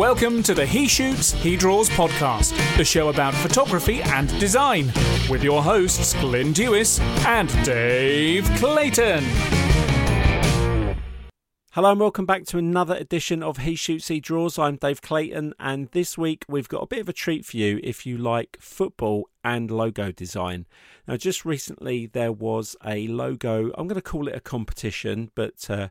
Welcome to the He Shoots, He Draws podcast, the show about photography and design, with your hosts Glyn Dewis and Dave Clayton. Hello and welcome back to another edition of He Shoots, He Draws. I'm Dave Clayton, and this week we've got a bit of a treat for you if you like football and logo design. Now, just recently there was a logo, I'm going to call it a competition, but uh,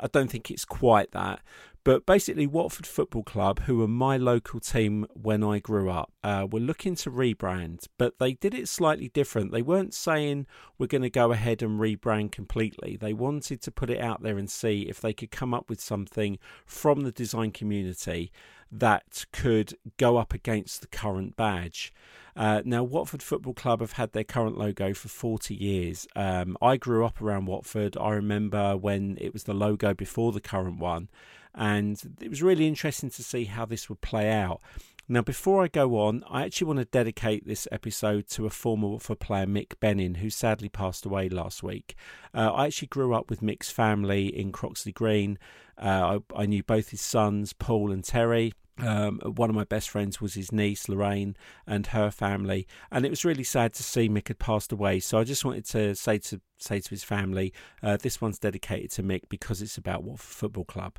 I don't think it's quite that. But basically, Watford Football Club, who were my local team when I grew up, uh, were looking to rebrand, but they did it slightly different. They weren't saying we're going to go ahead and rebrand completely. They wanted to put it out there and see if they could come up with something from the design community that could go up against the current badge. Uh, now, Watford Football Club have had their current logo for 40 years. Um, I grew up around Watford. I remember when it was the logo before the current one and it was really interesting to see how this would play out. Now, before I go on, I actually want to dedicate this episode to a former Watford player, Mick Bennin, who sadly passed away last week. Uh, I actually grew up with Mick's family in Croxley Green. Uh, I, I knew both his sons, Paul and Terry. Um, one of my best friends was his niece Lorraine and her family, and it was really sad to see Mick had passed away. So I just wanted to say to say to his family, uh, this one's dedicated to Mick because it's about Watford Football Club.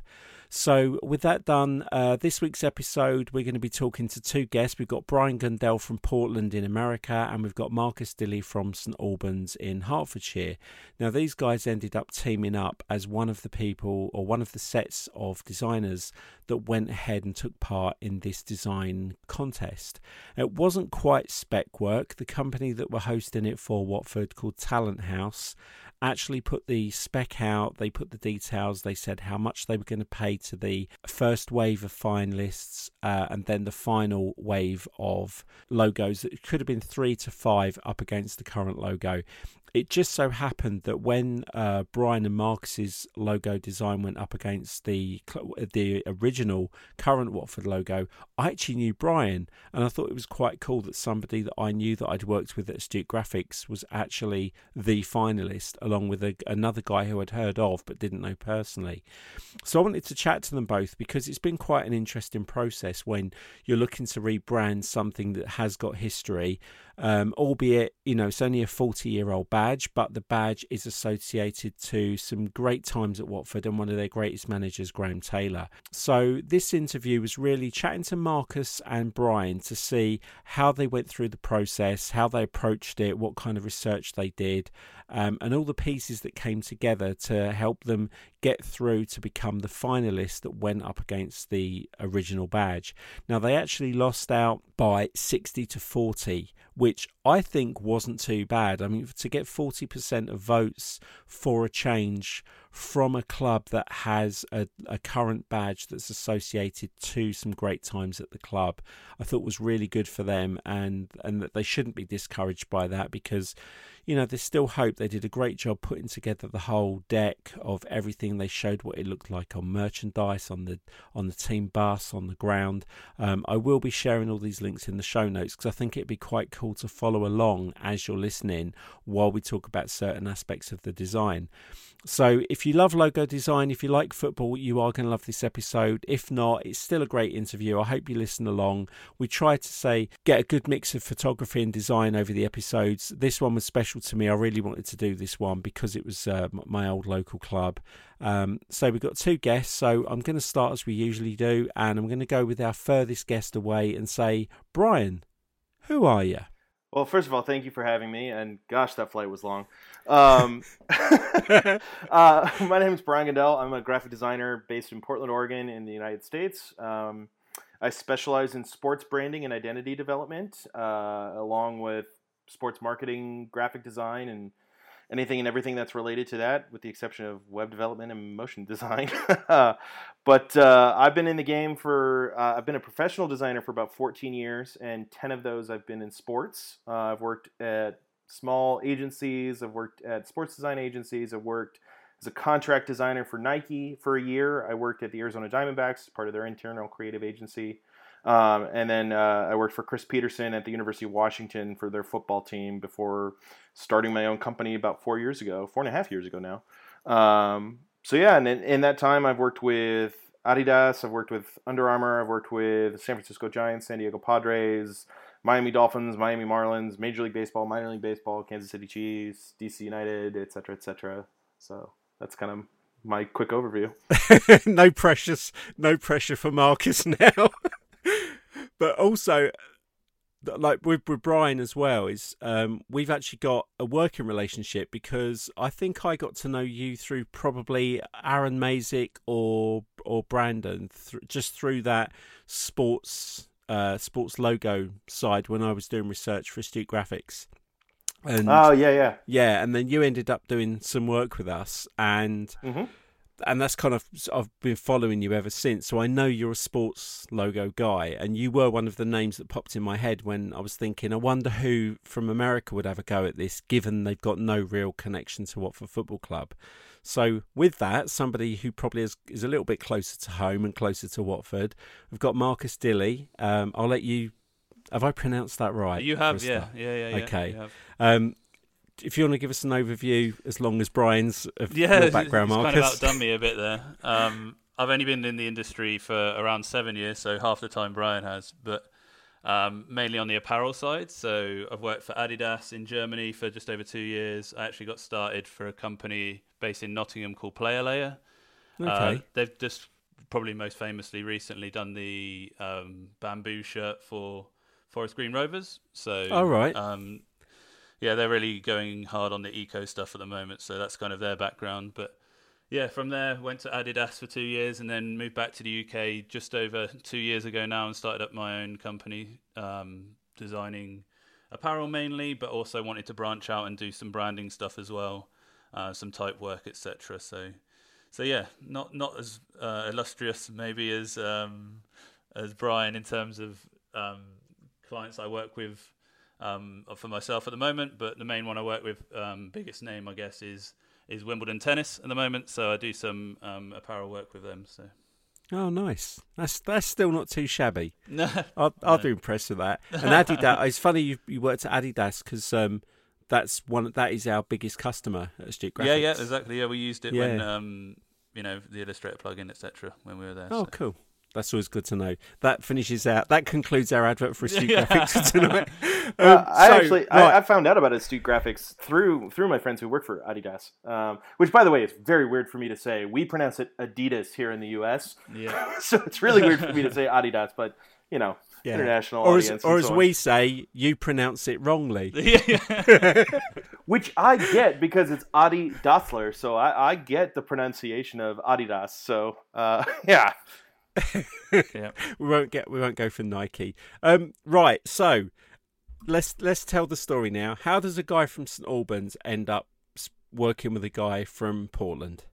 So, with that done, uh, this week's episode, we're going to be talking to two guests. We've got Brian Gundell from Portland in America, and we've got Marcus Dilly from St Albans in Hertfordshire. Now, these guys ended up teaming up as one of the people or one of the sets of designers that went ahead and took part in this design contest. It wasn't quite spec work. The company that were hosting it for Watford, called Talenthouse, actually put the spec out, they put the details, they said how much they were going to pay to the first wave of finalists uh, and then the final wave of logos. It could have been three to five up against the current logo it just so happened that when uh, Brian and Marcus's logo design went up against the the original current Watford logo, I actually knew Brian, and I thought it was quite cool that somebody that I knew that I'd worked with at Astute Graphics was actually the finalist, along with a, another guy who I'd heard of but didn't know personally. So I wanted to chat to them both because it's been quite an interesting process when you're looking to rebrand something that has got history um, albeit you know it's only a 40 year old badge but the badge is associated to some great times at watford and one of their greatest managers graham taylor. So this interview was really chatting to marcus and brian to see how they went through the process how they approached it what kind of research they did um, and all the pieces that came together to help them get through to become the finalists that went up against the original badge now they actually lost out by 60 to 40 which I think wasn't too bad. I mean, to get 40% of votes for a change from a club that has a, a, current badge that's associated to some great times at the club, I thought was really good for them, and and that they shouldn't be discouraged by that because, you know, there's still hope. They did a great job putting together the whole deck of everything. They showed what it looked like on merchandise, on the on the team bus, on the ground. Um, I will be sharing all these links in the show notes because I think it'd be quite cool to follow along as you're listening while we talk about certain aspects of the design. So, if you love logo design, if you like football, you are going to love this episode. If not, it's still a great interview. I hope you listen along. We try to say get a good mix of photography and design over the episodes. This one was special to me. I really wanted to do this one because it was uh, my old local club. Um, so, we've got two guests. So, I'm going to start as we usually do, and I'm going to go with our furthest guest away and say, Brian, who are you? Well, first of all, thank you for having me. And gosh, that flight was long. Um, uh, my name is Brian Gundell. I'm a graphic designer based in Portland, Oregon, in the United States. Um, I specialize in sports branding and identity development, uh, along with sports marketing, graphic design, and anything and everything that's related to that, with the exception of web development and motion design. but uh, I've been in the game for, uh, I've been a professional designer for about 14 years, and 10 of those I've been in sports. Uh, I've worked at small agencies, I've worked at sports design agencies, I've worked as a contract designer for Nike for a year. I worked at the Arizona Diamondbacks, part of their internal creative agency. Um, and then uh, I worked for Chris Petersen at the University of Washington for their football team before starting my own company about four years ago, four and a half years ago now. Um, so yeah, and in, in, that time I've worked with Adidas. I've worked with Under Armour. I've worked with San Francisco Giants, San Diego Padres, Miami Dolphins, Miami Marlins, Major League Baseball, Minor League Baseball, Kansas City Chiefs, DC United, etc., etc. So that's kind of my quick overview. no pressures, no pressure for Marcus now. But also, like with, with Brian as well, is um, we've actually got a working relationship because I think I got to know you through probably Aaron Mazik or or Brandon, th- just through that sports uh, sports logo side when I was doing research for Astute Graphics. And, oh yeah, yeah, yeah. And then you ended up doing some work with us, and mm-hmm. And that's kind of I've been following you ever since. So I know you're a sports logo guy, and you were one of the names that popped in my head when I was thinking, I wonder who from America would have a go at this, given they've got no real connection to Watford Football Club. So with that, somebody who probably is, is a little bit closer to home and closer to Watford, we've got Marcus Dilly. Um, I'll let you. Have I pronounced that right? You have, yeah, yeah, yeah, yeah. Okay. Um, if you want to give us an overview, as long as Brian's of yeah, your background, it's Marcus. kind of outdone me a bit there. Um, I've only been in the industry for around seven years, so half the time Brian has, but um, mainly on the apparel side. So I've worked for Adidas in Germany for just over two years. I actually got started for a company based in Nottingham called Player Layer. Uh, okay. Uh, they've just probably most famously recently done the um, bamboo shirt for Forest Green Rovers. So, all right. Um, yeah, they're really going hard on the eco stuff at the moment. So that's kind of their background. But yeah, from there went to Adidas for two years and then moved back to the UK just over two years ago now and started up my own company, um, designing apparel mainly, but also wanted to branch out and do some branding stuff as well, uh, some type work, etc. So, so yeah, not not as uh, illustrious maybe as um, as Brian in terms of um, clients I work with um, for myself at the moment, but the main one I work with, um, biggest name I guess, is is Wimbledon Tennis at the moment. So I do some um, apparel work with them. So. Oh, nice. That's that's still not too shabby. No, I'll, I'll be impressed with that. And Adidas, it's funny you you worked at Adidas because um, that's one that is our biggest customer at Astute Graphics. Yeah, yeah, exactly. Yeah, we used it yeah. when um, you know the Illustrator plugin, etc. When we were there. Oh, so. cool. That's always good to know. That finishes out. That concludes our advert for Astute yeah. Graphics tonight. Um, I so, actually right. I, I, found out about Astute Graphics through through my friends who work for Adidas. Um, which, by the way, is very weird for me to say. We pronounce it Adidas here in the U.S. Yeah. so it's really weird for me to say Adidas, but you know, yeah. international or audience. As, or as so we say, you pronounce it wrongly. Which I get because it's Adi Dassler, so I, I, get the pronunciation of Adidas. So uh, yeah yeah. We won't get we won't go for Nike. Um, right, so let's let's tell the story now. How does a guy from St Albans end up working with a guy from Portland?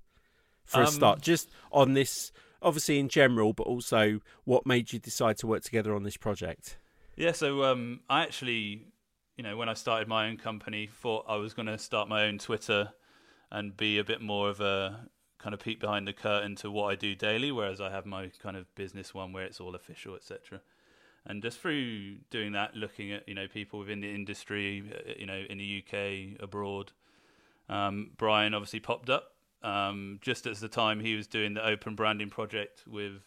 For a um, start, just on this, obviously in general, but also what made you decide to work together on this project? Yeah, so um, I actually, you know, when I started my own company, thought I was going to start my own Twitter and be a bit more of a kind of peek behind the curtain to what I do daily, whereas I have my kind of business one where it's all official, etc. And just through doing that, looking at you know people within the industry, uh, you know in the UK, abroad, um, Brian obviously popped up um, just at the time he was doing the open branding project with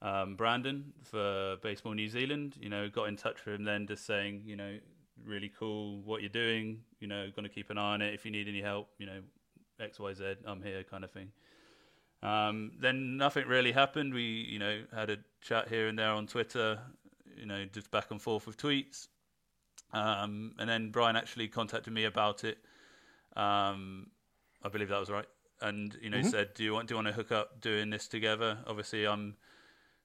um, Brandon for Baseball New Zealand. You know, got in touch with him then, just saying, you know, really cool what you're doing. You know, going to keep an eye on it. If you need any help, you know, X Y Z, I'm here, kind of thing. Um, then nothing really happened. We, you know, had a chat here and there on Twitter, you know, just back and forth with tweets. Um, and then Brian actually contacted me about it. Um, I believe that was right. And you know, mm-hmm. said, "Do you want do you want to hook up doing this together?" Obviously, I'm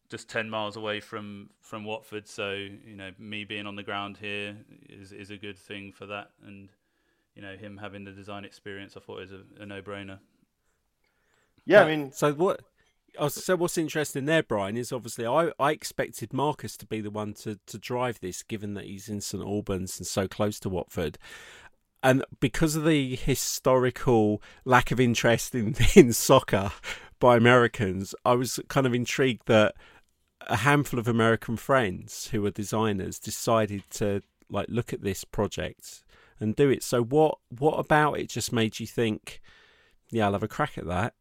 just ten miles away from from Watford, so you know, me being on the ground here is is a good thing for that. And you know him having the design experience, I thought it was a, a no-brainer. Yeah, I uh, mean, so what? Oh, so what's interesting there, Brian, is obviously I, I expected Marcus to be the one to, to drive this, given that he's in St Albans and so close to Watford, and because of the historical lack of interest in in soccer by Americans, I was kind of intrigued that a handful of American friends who were designers decided to like look at this project and do it. So what what about it just made you think, yeah, I'll have a crack at that?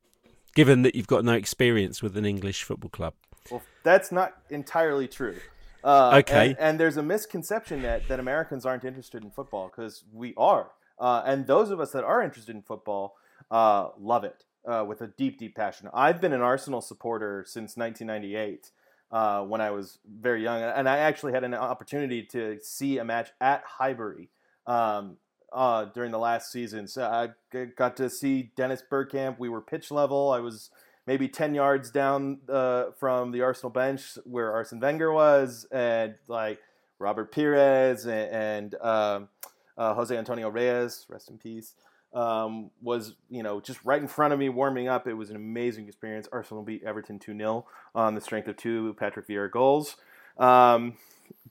given that you've got no experience with an English football club. Well, that's not entirely true. Uh, okay. And, and, there's a misconception that, that Americans aren't interested in football because we are. Uh, and those of us that are interested in football uh, love it uh, with a deep, deep passion. I've been an Arsenal supporter since 1998 uh, when I was very young. And I actually had an opportunity to see a match at Highbury um, uh, during the last season. So I got to see Dennis Bergkamp. We were pitch level. I was maybe 10 yards down uh, from the Arsenal bench where Arsene Wenger was, and like Robert Pires and, and um, uh, Jose Antonio Reyes, rest in peace, um, was you know just right in front of me warming up. It was an amazing experience. Arsenal beat Everton 2 0 on the strength of two Patrick Vieira goals. Um,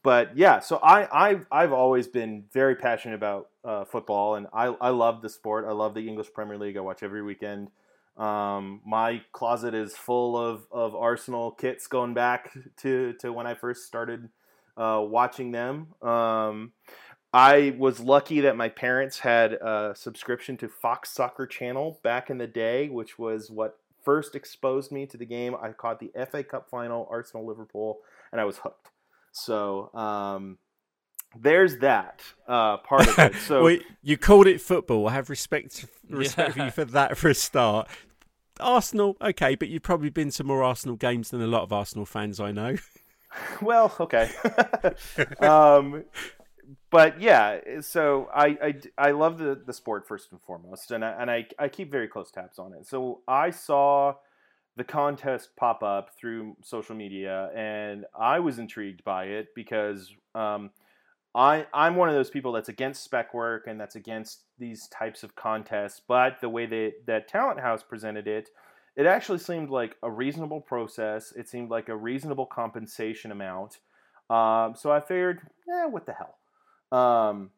but yeah, so I, I've, I've always been very passionate about uh, football, and I, I love the sport. I love the English Premier League. I watch every weekend. Um, my closet is full of, of Arsenal kits going back to, to when I first started uh, watching them. Um, I was lucky that my parents had a subscription to Fox Soccer Channel back in the day, which was what first exposed me to the game. I caught the FA Cup final, Arsenal Liverpool, and I was hooked. So um, there's that uh, part of it. So well, you called it football. I have respect respect yeah. for you for that for a start. Arsenal, okay, but you've probably been to more Arsenal games than a lot of Arsenal fans I know. Well, okay. um, but yeah, so I, I, I love the, the sport first and foremost, and I, and I, I keep very close tabs on it. So I saw the contest pop up through social media, and I was intrigued by it because um, I I'm one of those people that's against spec work and that's against these types of contests. But the way that that Talenthouse presented it, it actually seemed like a reasonable process. It seemed like a reasonable compensation amount. Um, so I figured, yeah, what the hell. Um,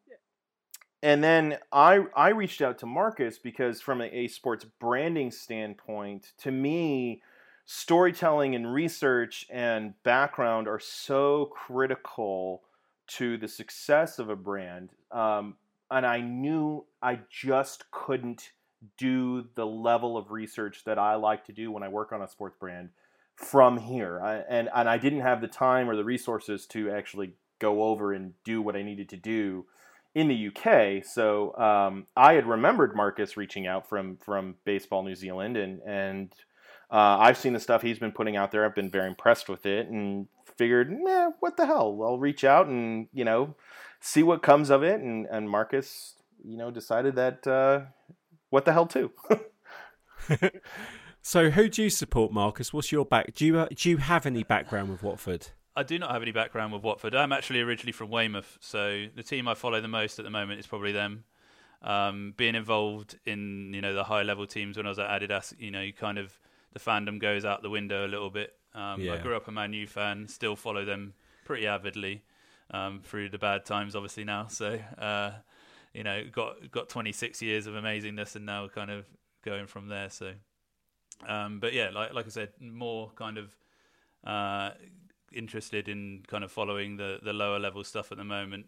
and then I I reached out to Marcus because from a, a sports branding standpoint, to me, storytelling and research and background are so critical to the success of a brand. Um, and I knew I just couldn't do the level of research that I like to do when I work on a sports brand from here. I, and, and I didn't have the time or the resources to actually go over and do what I needed to do in the UK. So um, I had remembered Marcus reaching out from from Baseball New Zealand, and and uh, I've seen the stuff he's been putting out there. I've been very impressed with it, and figured, eh, what the hell? I'll reach out and you know see what comes of it. And and Marcus, you know, decided that uh, what the hell too. so who do you support, Marcus? What's your back? Do you uh, do you have any background with Watford? I do not have any background with Watford. I'm actually originally from Weymouth, so the team I follow the most at the moment is probably them. Um, being involved in you know the high level teams when I was at Adidas, you know, you kind of the fandom goes out the window a little bit. Um, yeah. I grew up a Man U fan, still follow them pretty avidly um, through the bad times, obviously now. So uh, you know, got got 26 years of amazingness, and now kind of going from there. So, um, but yeah, like like I said, more kind of uh, interested in kind of following the the lower level stuff at the moment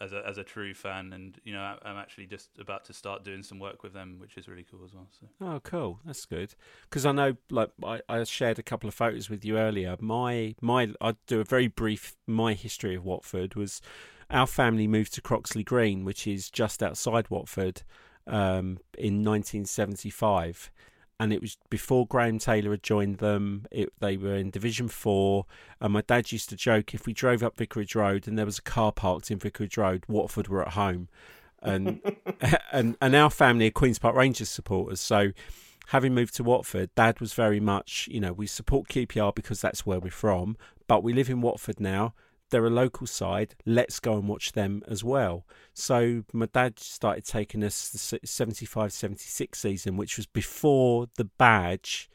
as a as a true fan, and you know I'm actually just about to start doing some work with them, which is really cool as well. So. Oh, cool! That's good because I know, like I, I shared a couple of photos with you earlier. My my I do a very brief my history of Watford was our family moved to Croxley Green, which is just outside Watford, um, in 1975 and it was before Graham Taylor had joined them. It, they were in Division Four, and my dad used to joke if we drove up Vicarage Road and there was a car parked in Vicarage Road, Watford were at home, and and and our family are Queens Park Rangers supporters. So, having moved to Watford, Dad was very much, you know, we support QPR because that's where we're from, but we live in Watford now they're a local side. Let's go and watch them as well. So my dad started taking us the 75 76 season, which was before the badge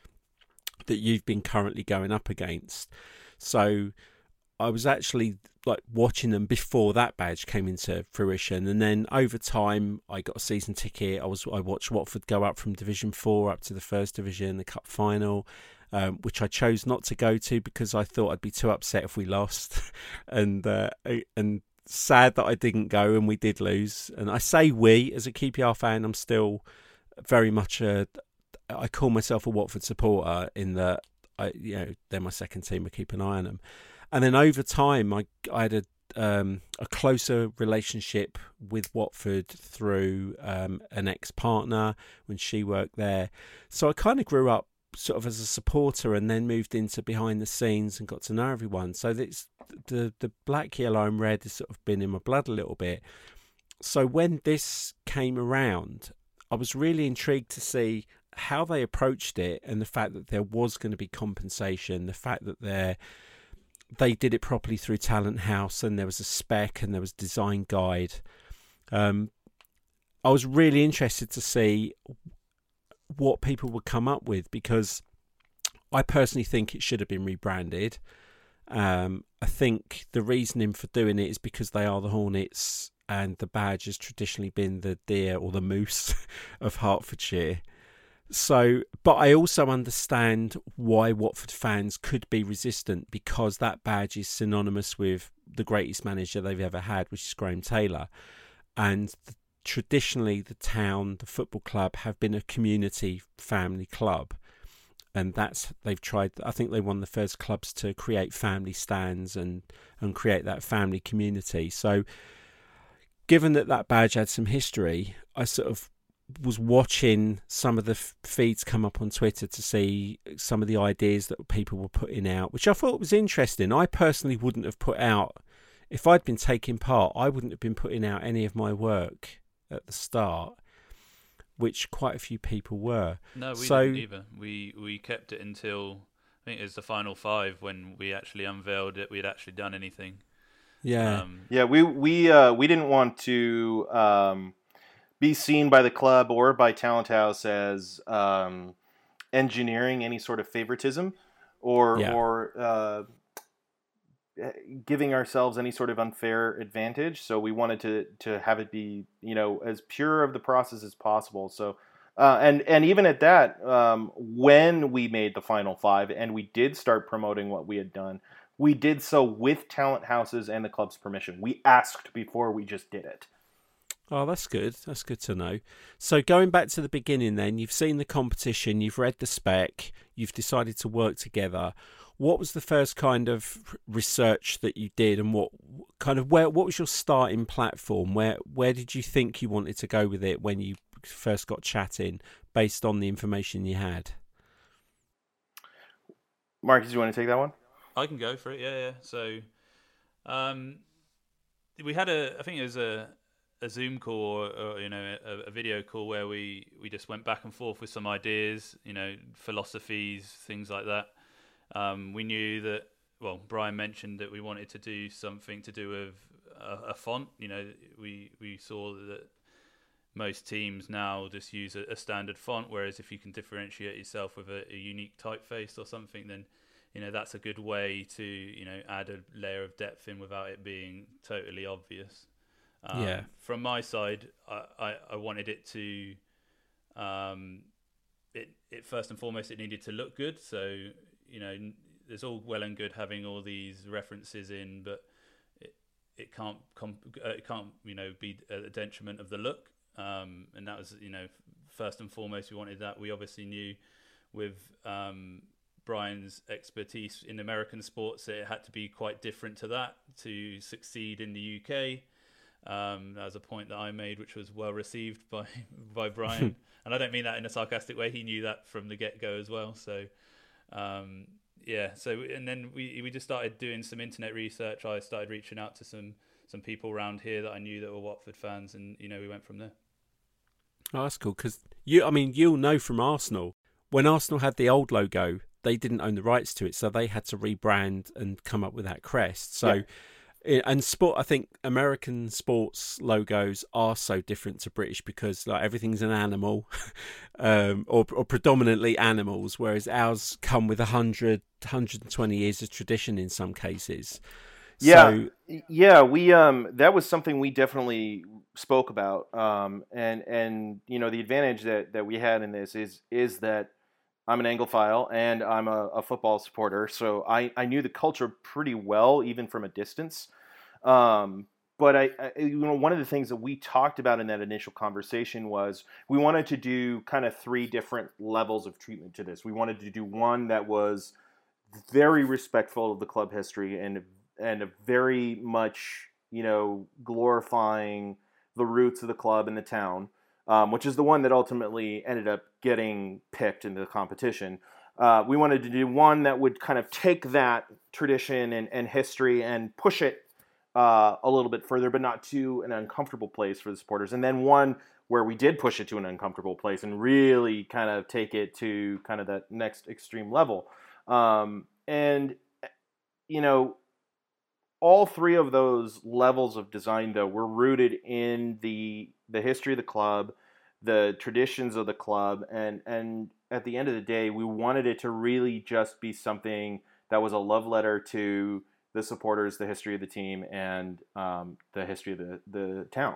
that you've been currently going up against. So I was actually like watching them before that badge came into fruition, and then over time I got a season ticket. I was I watched Watford go up from Division Four up to the First Division, the Cup final, um, which I chose not to go to because I thought I'd be too upset if we lost, and uh, and sad that I didn't go and we did lose. And I say we as a QPR fan, I'm still very much a I call myself a Watford supporter in that I, you know, they're my second team. I keep an eye on them, and then over time, I I had a um, a closer relationship with Watford through um, an ex partner when she worked there. So I kind of grew up sort of as a supporter and then moved into behind the scenes and got to know everyone. So it's the the black, yellow, and red has sort of been in my blood a little bit. So when this came around, I was really intrigued to see how they approached it and the fact that there was going to be compensation, the fact that they they did it properly through Talenthouse and there was a spec and there was design guide. Um, I was really interested to see what people would come up with because I personally think it should have been rebranded. Um, I think the reasoning for doing it is because they are the Hornets and the badge has traditionally been the deer or the moose of Hertfordshire. So, but I also understand why Watford fans could be resistant because that badge is synonymous with the greatest manager they've ever had, which is Graham Taylor. And traditionally the town, the football club, have been a community family club, and that's they've tried. I think they won the first clubs to create family stands and and create that family community. So, given that that badge had some history, I sort of was watching some of the feeds come up on Twitter to see some of the ideas that people were putting out, which I thought was interesting. I personally wouldn't have put out if I'd been taking part. I wouldn't have been putting out any of my work at the start, which quite a few people were. No, we so, didn't either. We we kept it until I think it was the final five when we actually unveiled it. We had actually done anything. Yeah, um, yeah. We we uh, we didn't want to um, be seen by the club or by Talenthouse as um, engineering any sort of favoritism or yeah. or uh, giving ourselves any sort of unfair advantage. So we wanted to to have it be you know as pure of the process as possible. So uh, and and even at that, um, when we made the final five and we did start promoting what we had done, we did so with Talenthouse's and the club's permission. We asked before we just did it. Oh, that's good. That's good to know. So, going back to the beginning, then, you've seen the competition, you've read the spec, you've decided to work together what was the first kind of research that you did and what kind of where what was your starting platform? Where where did you think you wanted to go with it when you first got chatting based on the information you had? Marcus do you want to take that one? I can go for it yeah yeah. So um we had a i think it was a a Zoom call or, or you know a, a, video call where we we just went back and forth with some ideas, you know, philosophies, things like that. Um, we knew that. Well, Brian mentioned that we wanted to do something to do with a, a font. You know, we we saw that most teams now just use a, a, standard font, whereas if you can differentiate yourself with a, a, unique typeface or something, then you know that's a good way to you know add a layer of depth in without it being totally obvious. Um, yeah. From my side, I, I, I wanted it to, um, it it first and foremost it needed to look good. So you know, it's all well and good having all these references in, but it it can't com- uh, it can't you know be a detriment of the look. Um, and that was you know first and foremost we wanted that. We obviously knew with um, Brian's expertise in American sports it had to be quite different to that to succeed in the UK. Um, that was a point that I made, which was well received by by Brian, and I don't mean that in a sarcastic way. He knew that from the get go as well. So um, yeah, so and then we we just started doing some internet research. I started reaching out to some some people around here that I knew that were Watford fans, and you know we went from there. Oh, that's cool because you. I mean, you'll know from Arsenal when Arsenal had the old logo, they didn't own the rights to it, so they had to rebrand and come up with that crest. So. Yeah and sport i think american sports logos are so different to british because like everything's an animal um, or, or, predominantly animals whereas ours come with 100 120 years of tradition in some cases. Yeah. So, yeah we um that was something we definitely spoke about um and and you know the advantage that that we had in this is is that I'm an Anglophile and I'm a, a, football supporter, so I, I knew the culture pretty well, even from a distance. Um, but I, I, you know, one of the things that we talked about in that initial conversation was we wanted to do kind of three different levels of treatment to this. We wanted to do one that was very respectful of the club history and and very much you know glorifying the roots of the club and the town, um, which is the one that ultimately ended up getting picked into the competition. Uh, we wanted to do one that would kind of take that tradition and, and history and push it uh, a little bit further, but not to an uncomfortable place for the supporters. And then one where we did push it to an uncomfortable place and really kind of take it to kind of that next extreme level. Um, and you know, all three of those levels of design though were rooted in the the history of the club, the traditions of the club, and and at the end of the day, we wanted it to really just be something that was a love letter to the supporters, the history of the team, and um, the history of the, the town.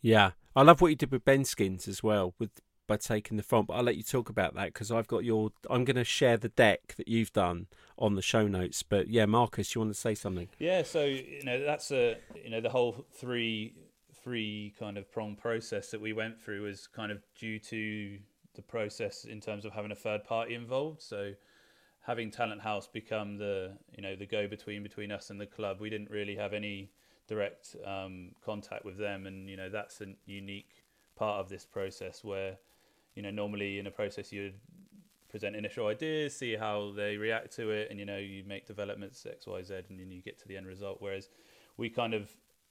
Yeah, I love what you did with Benskins as well, with by taking the font. But I'll let you talk about that because I've got your. I'm going to share the deck that you've done on the show notes. But yeah, Marcus, you want to say something? Yeah, so you know that's a you know the whole three three kind of prong process that we went through was kind of due to the process in terms of having a third party involved. So having Talenthouse become the you know the go between between us and the club, we didn't really have any direct um, contact with them, and you know that's a unique part of this process where you know normally in a process you'd present initial ideas, see how they react to it, and you know you make developments X Y Z, and then you get to the end result. Whereas we kind of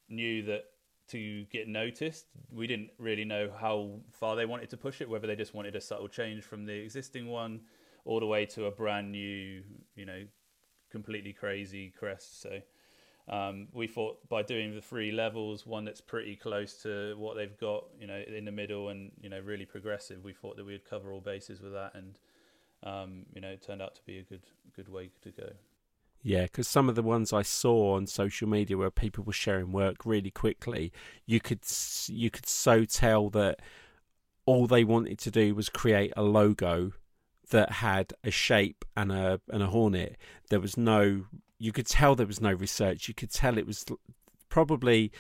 knew that to get noticed, we didn't really know how far they wanted to push it, whether they just wanted a subtle change from the existing one all the way to a brand new, you know, completely crazy crest. So um, we thought by doing the three levels, one that's pretty close to what they've got, you know, in the middle and you know really progressive, we thought that we'd cover all bases with that, and um, you know, it turned out to be a good good way to go. Yeah, because some of the ones I saw on social media where people were sharing work really quickly, you could you could so tell that all they wanted to do was create a logo that had a shape and a and a hornet. There was no you could tell there was no research. You could tell it was probably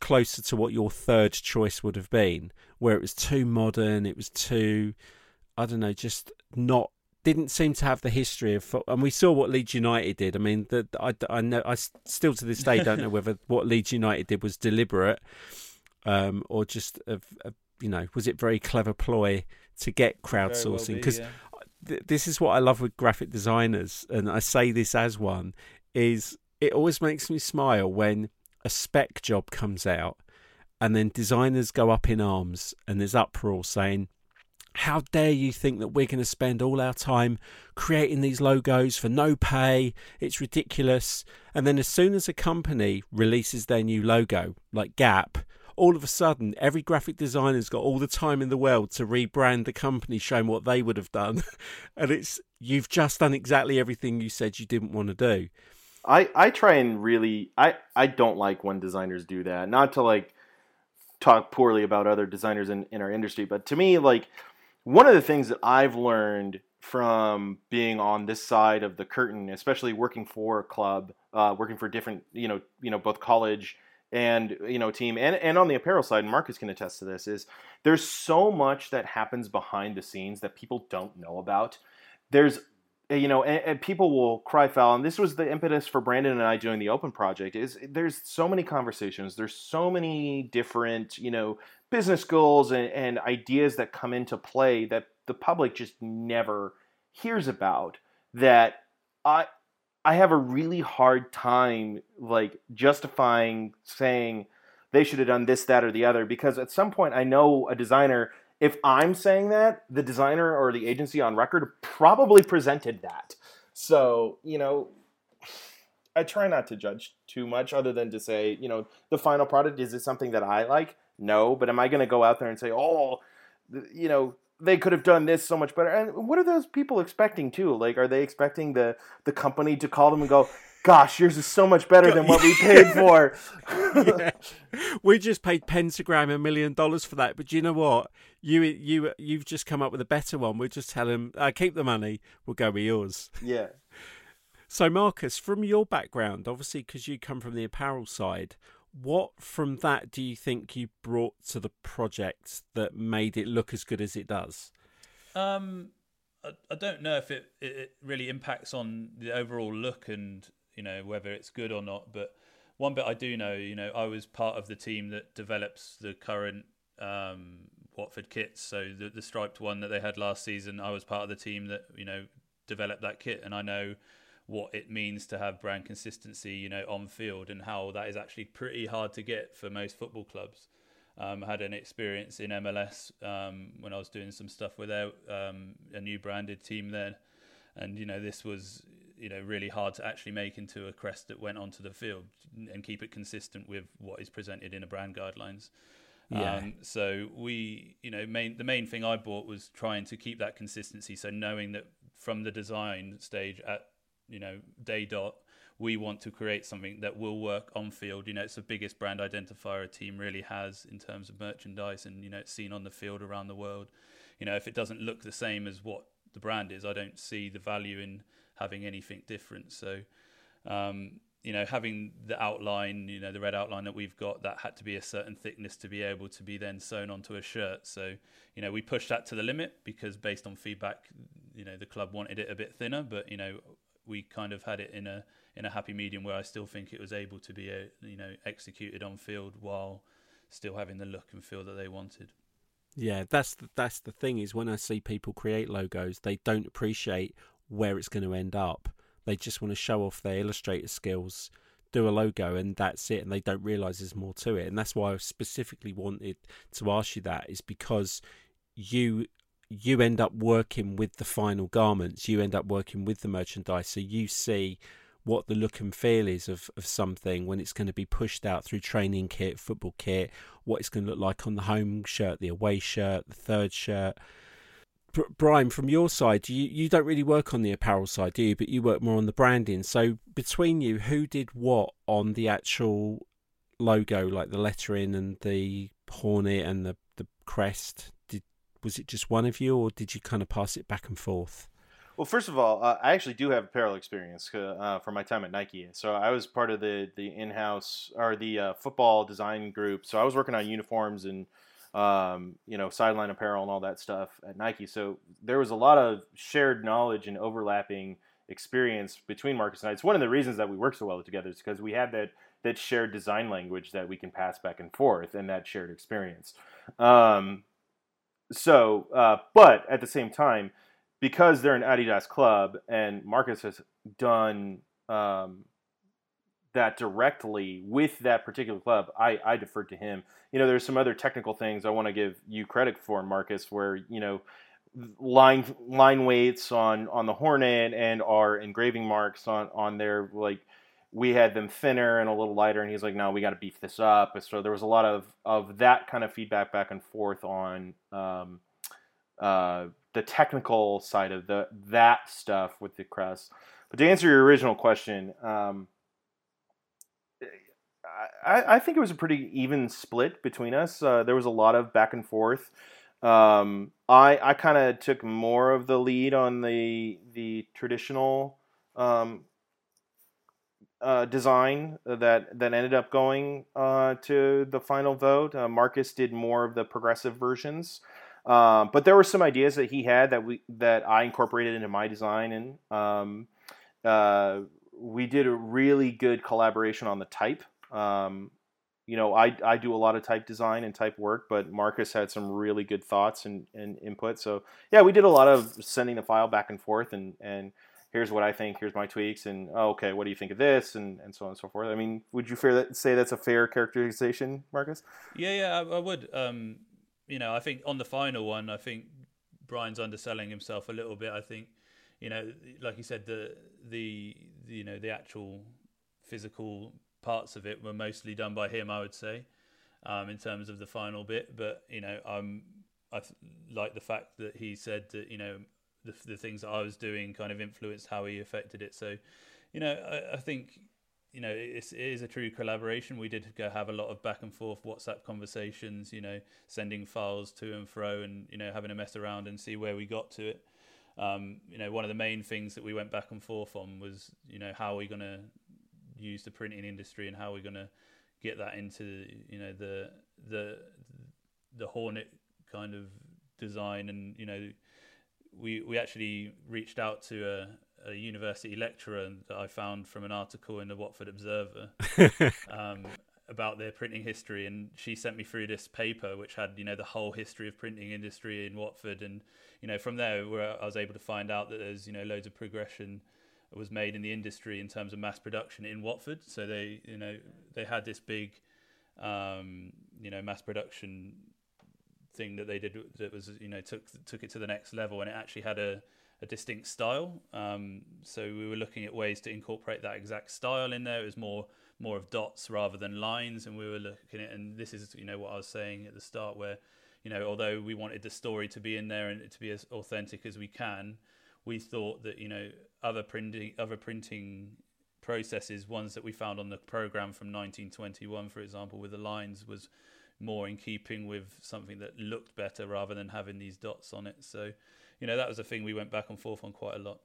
closer to what your third choice would have been, where it was too modern, it was too I don't know, just not didn't seem to have the history of and we saw what Leeds United did. I mean, that I, I know I still to this day don't know whether what Leeds United did was deliberate um, or just a, a, you know was it very clever ploy to get crowdsourcing because well th- this is what I love with graphic designers, and I say this as one, is it always makes me smile when a spec job comes out and then designers go up in arms and there's uproar saying, how dare you think that we're going to spend all our time creating these logos for no pay? It's ridiculous. And then, as soon as a company releases their new logo, like Gap, all of a sudden every graphic designer's got all the time in the world to rebrand the company showing what they would have done and it's you've just done exactly everything you said you didn't want to do i i try and really i i don't like when designers do that. Not to like talk poorly about other designers in, in our industry but to me like one of the things that i've learned from being on this side of the curtain especially working for a club uh, working for different you know you know both college and you know team and, and on the apparel side and marcus can attest to this is there's so much that happens behind the scenes that people don't know about. There's Uh, you know and, and, people will cry foul and this was the impetus for brandon and i doing the open project is there's so many conversations there's so many different you know business goals and, and ideas that come into play that the public just never hears about that i I have a really hard time like justifying saying they should have done this, that, or the other because at some point I know a designer. If I'm saying that, the designer or the agency on record probably presented that. So you know, I try not to judge too much, other than to say, you know, the final product is it something that I like? No, but am I going to go out there and say, oh, you know, they could have done this so much better. And what are those people expecting too? Like, are they expecting the the company to call them and go, "Gosh, yours is so much better than what we paid for"? yeah. We just paid Pentagram a million dollars for that, but do you know what? You you you've just come up with a better one. We'll just tell them, uh, "Keep the money. We'll go with yours." Yeah. So, Marcus, from your background, obviously, because you come from the apparel side, What from that do you think you brought to the project that made it look as good as it does? Um, I, I don't know if it, it really impacts on the overall look and you know whether it's good or not. But one bit I do know, you know, I was part of the team that develops the current um, Watford kits. So the the striped one that they had last season, I was part of the team that you know developed that kit, and I know what it means to have brand consistency, you know, on field, and how that is actually pretty hard to get for most football clubs. Um, I had an experience in MLS um, when I was doing some stuff with a, um, a new branded team there, and you know this was you know really hard to actually make into a crest that went onto the field and keep it consistent with what is presented in the brand guidelines. Yeah. Um, so we, you know, main the main thing I bought was trying to keep that consistency. So knowing that from the design stage at you know day dot we want to create something that will work on field you know it's the biggest brand identifier a team really has in terms of merchandise and you know it's seen on the field around the world you know if it doesn't look the same as what the brand is i don't see the value in having anything different. So um, you know having the outline you know the red outline that we've got that had to be a certain thickness to be able to be then sewn onto a shirt. So you know we pushed that to the limit because based on feedback you know the club wanted it a bit thinner. But you know we kind of had it in a in a happy medium where I still think it was able to be a, you know executed on field while still having the look and feel that they wanted. Yeah, that's the, that's the thing is when I see people create logos, they don't appreciate where it's going to end up. They just want to show off their illustrator skills, do a logo, and that's it. And they don't realize there's more to it. And that's why I specifically wanted to ask you that is because you you end up working with the final garments, you end up working with the merchandise, so you see what the look and feel is of, of something when it's going to be pushed out through training kit, football kit, what it's going to look like on the home shirt, the away shirt, the third shirt. Brian, from your side, you you don't really work on the apparel side, do you? But you work more on the branding. So between you, who did what on the actual logo, like the lettering and the hornet and the the crest? Did was it just one of you, or did you kind of pass it back and forth? Well, first of all, uh, I actually do have apparel experience uh, from my time at Nike. So I was part of the the in-house or the uh, football design group. So I was working on uniforms and um, you know sideline apparel and all that stuff at Nike. So there was a lot of shared knowledge and overlapping experience between Marcus and I. It's one of the reasons that we work so well together is because we have that that shared design language that we can pass back and forth and that shared experience. Um, so, uh, but at the same time, because they're an Adidas club and Marcus has done um, that directly with that particular club, I, I deferred to him. You know, there's some other technical things I want to give you credit for, Marcus, where, you know, line line weights on on the Hornet and our engraving marks on on there like we had them thinner and a little lighter and he's like no we got to beef this up so there was a lot of of that kind of feedback back and forth on um, uh, the technical side of the that stuff with the crest but to answer your original question um, I, I, think it was a pretty even split between us uh, there was a lot of back and forth um, I, I kind of took more of the lead on the the traditional um, uh, design that that ended up going uh, to the final vote. Uh, Marcus did more of the progressive versions, um, but there were some ideas that he had that we that I incorporated into my design, and um, uh, we did a really good collaboration on the type. Um, you know, I, I do a lot of type design and type work, but Marcus had some really good thoughts and, and input. So yeah, we did a lot of sending the file back and forth and, and here's what I think, here's my tweaks, and oh, okay, what do you think of this, and, and so on and so forth. I mean, would you that, say that's a fair characterization, Marcus? Yeah, yeah, I, I would. Um, you know, I think on the final one, I think Brian's underselling himself a little bit. I think, you know, like you said, the, the you know the actual physical parts of it were mostly done by him. I would say, um, in terms of the final bit, but you know, I'm I like the fact that he said that you know the, the things that I was doing kind of influenced how he affected it. So, you know, I, I think you know it's, it is a true collaboration. We did go have a lot of back and forth WhatsApp conversations. You know, sending files to and fro, and you know having a mess around and see where we got to it. Um, you know, one of the main things that we went back and forth on was you know how are we going to use the printing industry and how we're going to get that into you know the the the Hornet kind of design, and you know we we actually reached out to a, a university lecturer that I found from an article in the Watford Observer um, about their printing history, and she sent me through this paper which had you know the whole history of printing industry in Watford, and you know from there where I was able to find out that there's you know loads of progression was made in the industry in terms of mass production in Watford. So they you know they had this big um, you know mass production thing that they did that was you know took took it to the next level, and it actually had a a distinct style. Um, so we were looking at ways to incorporate that exact style in there. It was more more of dots rather than lines, and we were looking at. And this is you know what I was saying at the start, where you know although we wanted the story to be in there and to be as authentic as we can, we thought that you know other printing other printing processes, ones that we found on the program from 1921, for example, with the lines was more in keeping with something that looked better rather than having these dots on it. So, you know, that was a thing we went back and forth on quite a lot.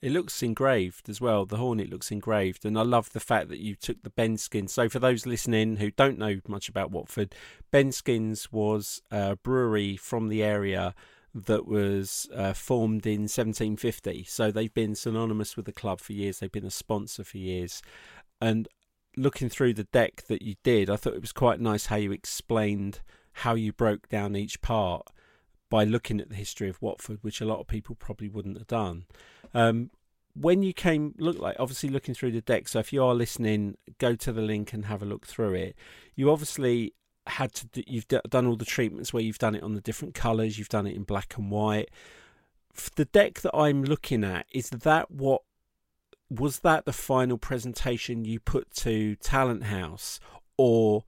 It looks engraved as well. The Hornet looks engraved, and I love the fact that you took the Benskin. So, for those listening who don't know much about Watford, Benskins was a brewery from the area that was uh, formed in 1750. So, they've been synonymous with the club for years. They've been a sponsor for years, and looking through the deck that you did, I thought it was quite nice how you explained how you broke down each part by looking at the history of Watford, which a lot of people probably wouldn't have done. Um, when you came, look like obviously looking through the deck. So if you are listening, go to the link and have a look through it. You obviously had to. You've done all the treatments where you've done it on the different colours. You've done it in black and white. The deck that I'm looking at is that what was that the final presentation you put to Talenthouse, or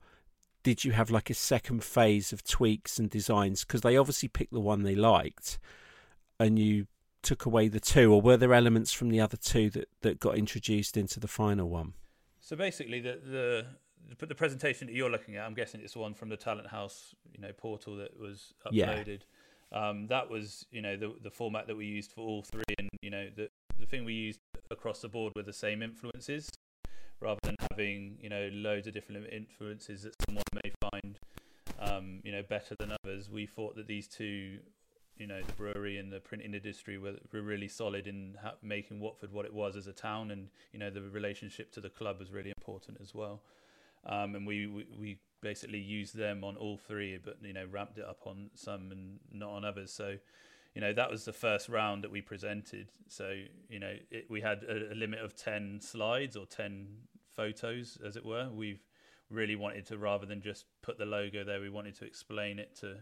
did you have like a second phase of tweaks and designs? Because they obviously picked the one they liked, and you took away the two, or were there elements from the other two that, that got introduced into the final one? So basically, the the the presentation that you're looking at, I'm guessing it's the one from the Talenthouse, you know, portal that was uploaded. Yeah. Um, that was, you know, the the format that we used for all three, and you know, the the thing we used across the board were the same influences, rather than having you know loads of different influences that someone may find um, you know better than others. We thought that these two, you know, the brewery and the printing industry were, were really solid in ha- making Watford what it was as a town, and you know the relationship to the club was really important as well. Um, and we, we, we basically used them on all three, but you know ramped it up on some and not on others. So you know that was the first round that we presented. So you know it, we had a, a, limit of 10 slides or 10 photos as it were. We've really wanted to rather than just put the logo there we wanted to explain it to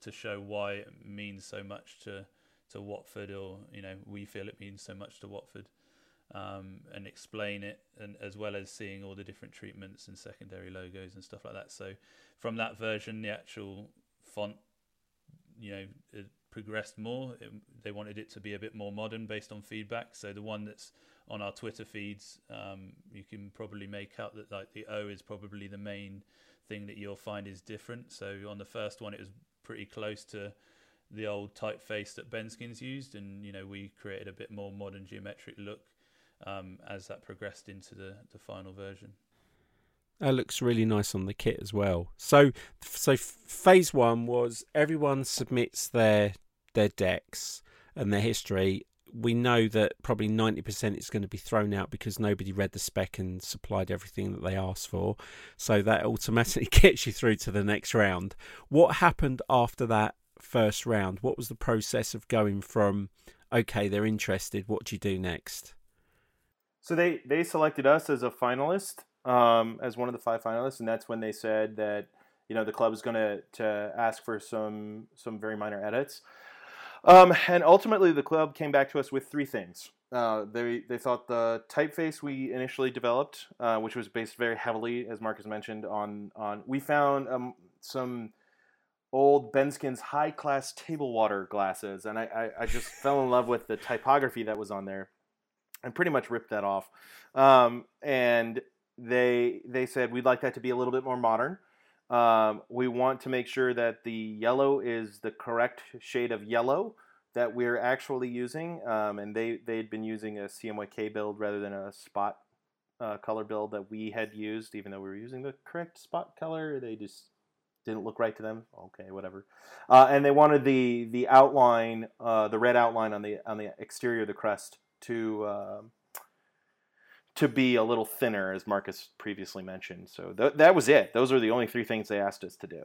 to show why it means so much to to Watford or you know we feel it means so much to Watford um, and explain it and as well as seeing all the different treatments and secondary logos and stuff like that so from that version the actual font you know progressed more. It, they wanted it to be a bit more modern based on feedback. So the one that's on our Twitter feeds, um, you can probably make out that like the O is probably the main thing that you'll find is different. So on the first one, it was pretty close to the old typeface that Benskins used, and you know we created a bit more modern geometric look um, as that progressed into the the final version. That looks really nice on the kit as well. So, so phase one was everyone submits their their decks and their history. We know that probably ninety percent is going to be thrown out because nobody read the spec and supplied everything that they asked for. So that automatically gets you through to the next round. What happened after that first round? What was the process of going from okay, they're interested. What do you do next? So they they selected us as a finalist um, as one of the five finalists, and that's when they said that you know the club is going to to ask for some some very minor edits. Um, and ultimately, the club came back to us with three things. Uh, they they thought the typeface we initially developed, uh, which was based very heavily, as Marcus mentioned, on on we found um, some old Benskins high class table water glasses, and I, I, I just fell in love with the typography that was on there, and pretty much ripped that off. Um, and they they said we'd like that to be a little bit more modern. Um, we want to make sure that the yellow is the correct shade of yellow that we're actually using, um, and they they'd been using a CMYK build rather than a spot uh, color build that we had used, even though we were using the correct spot color. They just didn't look right to them. Okay, whatever. Uh, and they wanted the the outline, uh, the red outline on the on the exterior of the crest to uh, to be a little thinner, as Marcus previously mentioned. So th- that was it. Those were the only three things they asked us to do.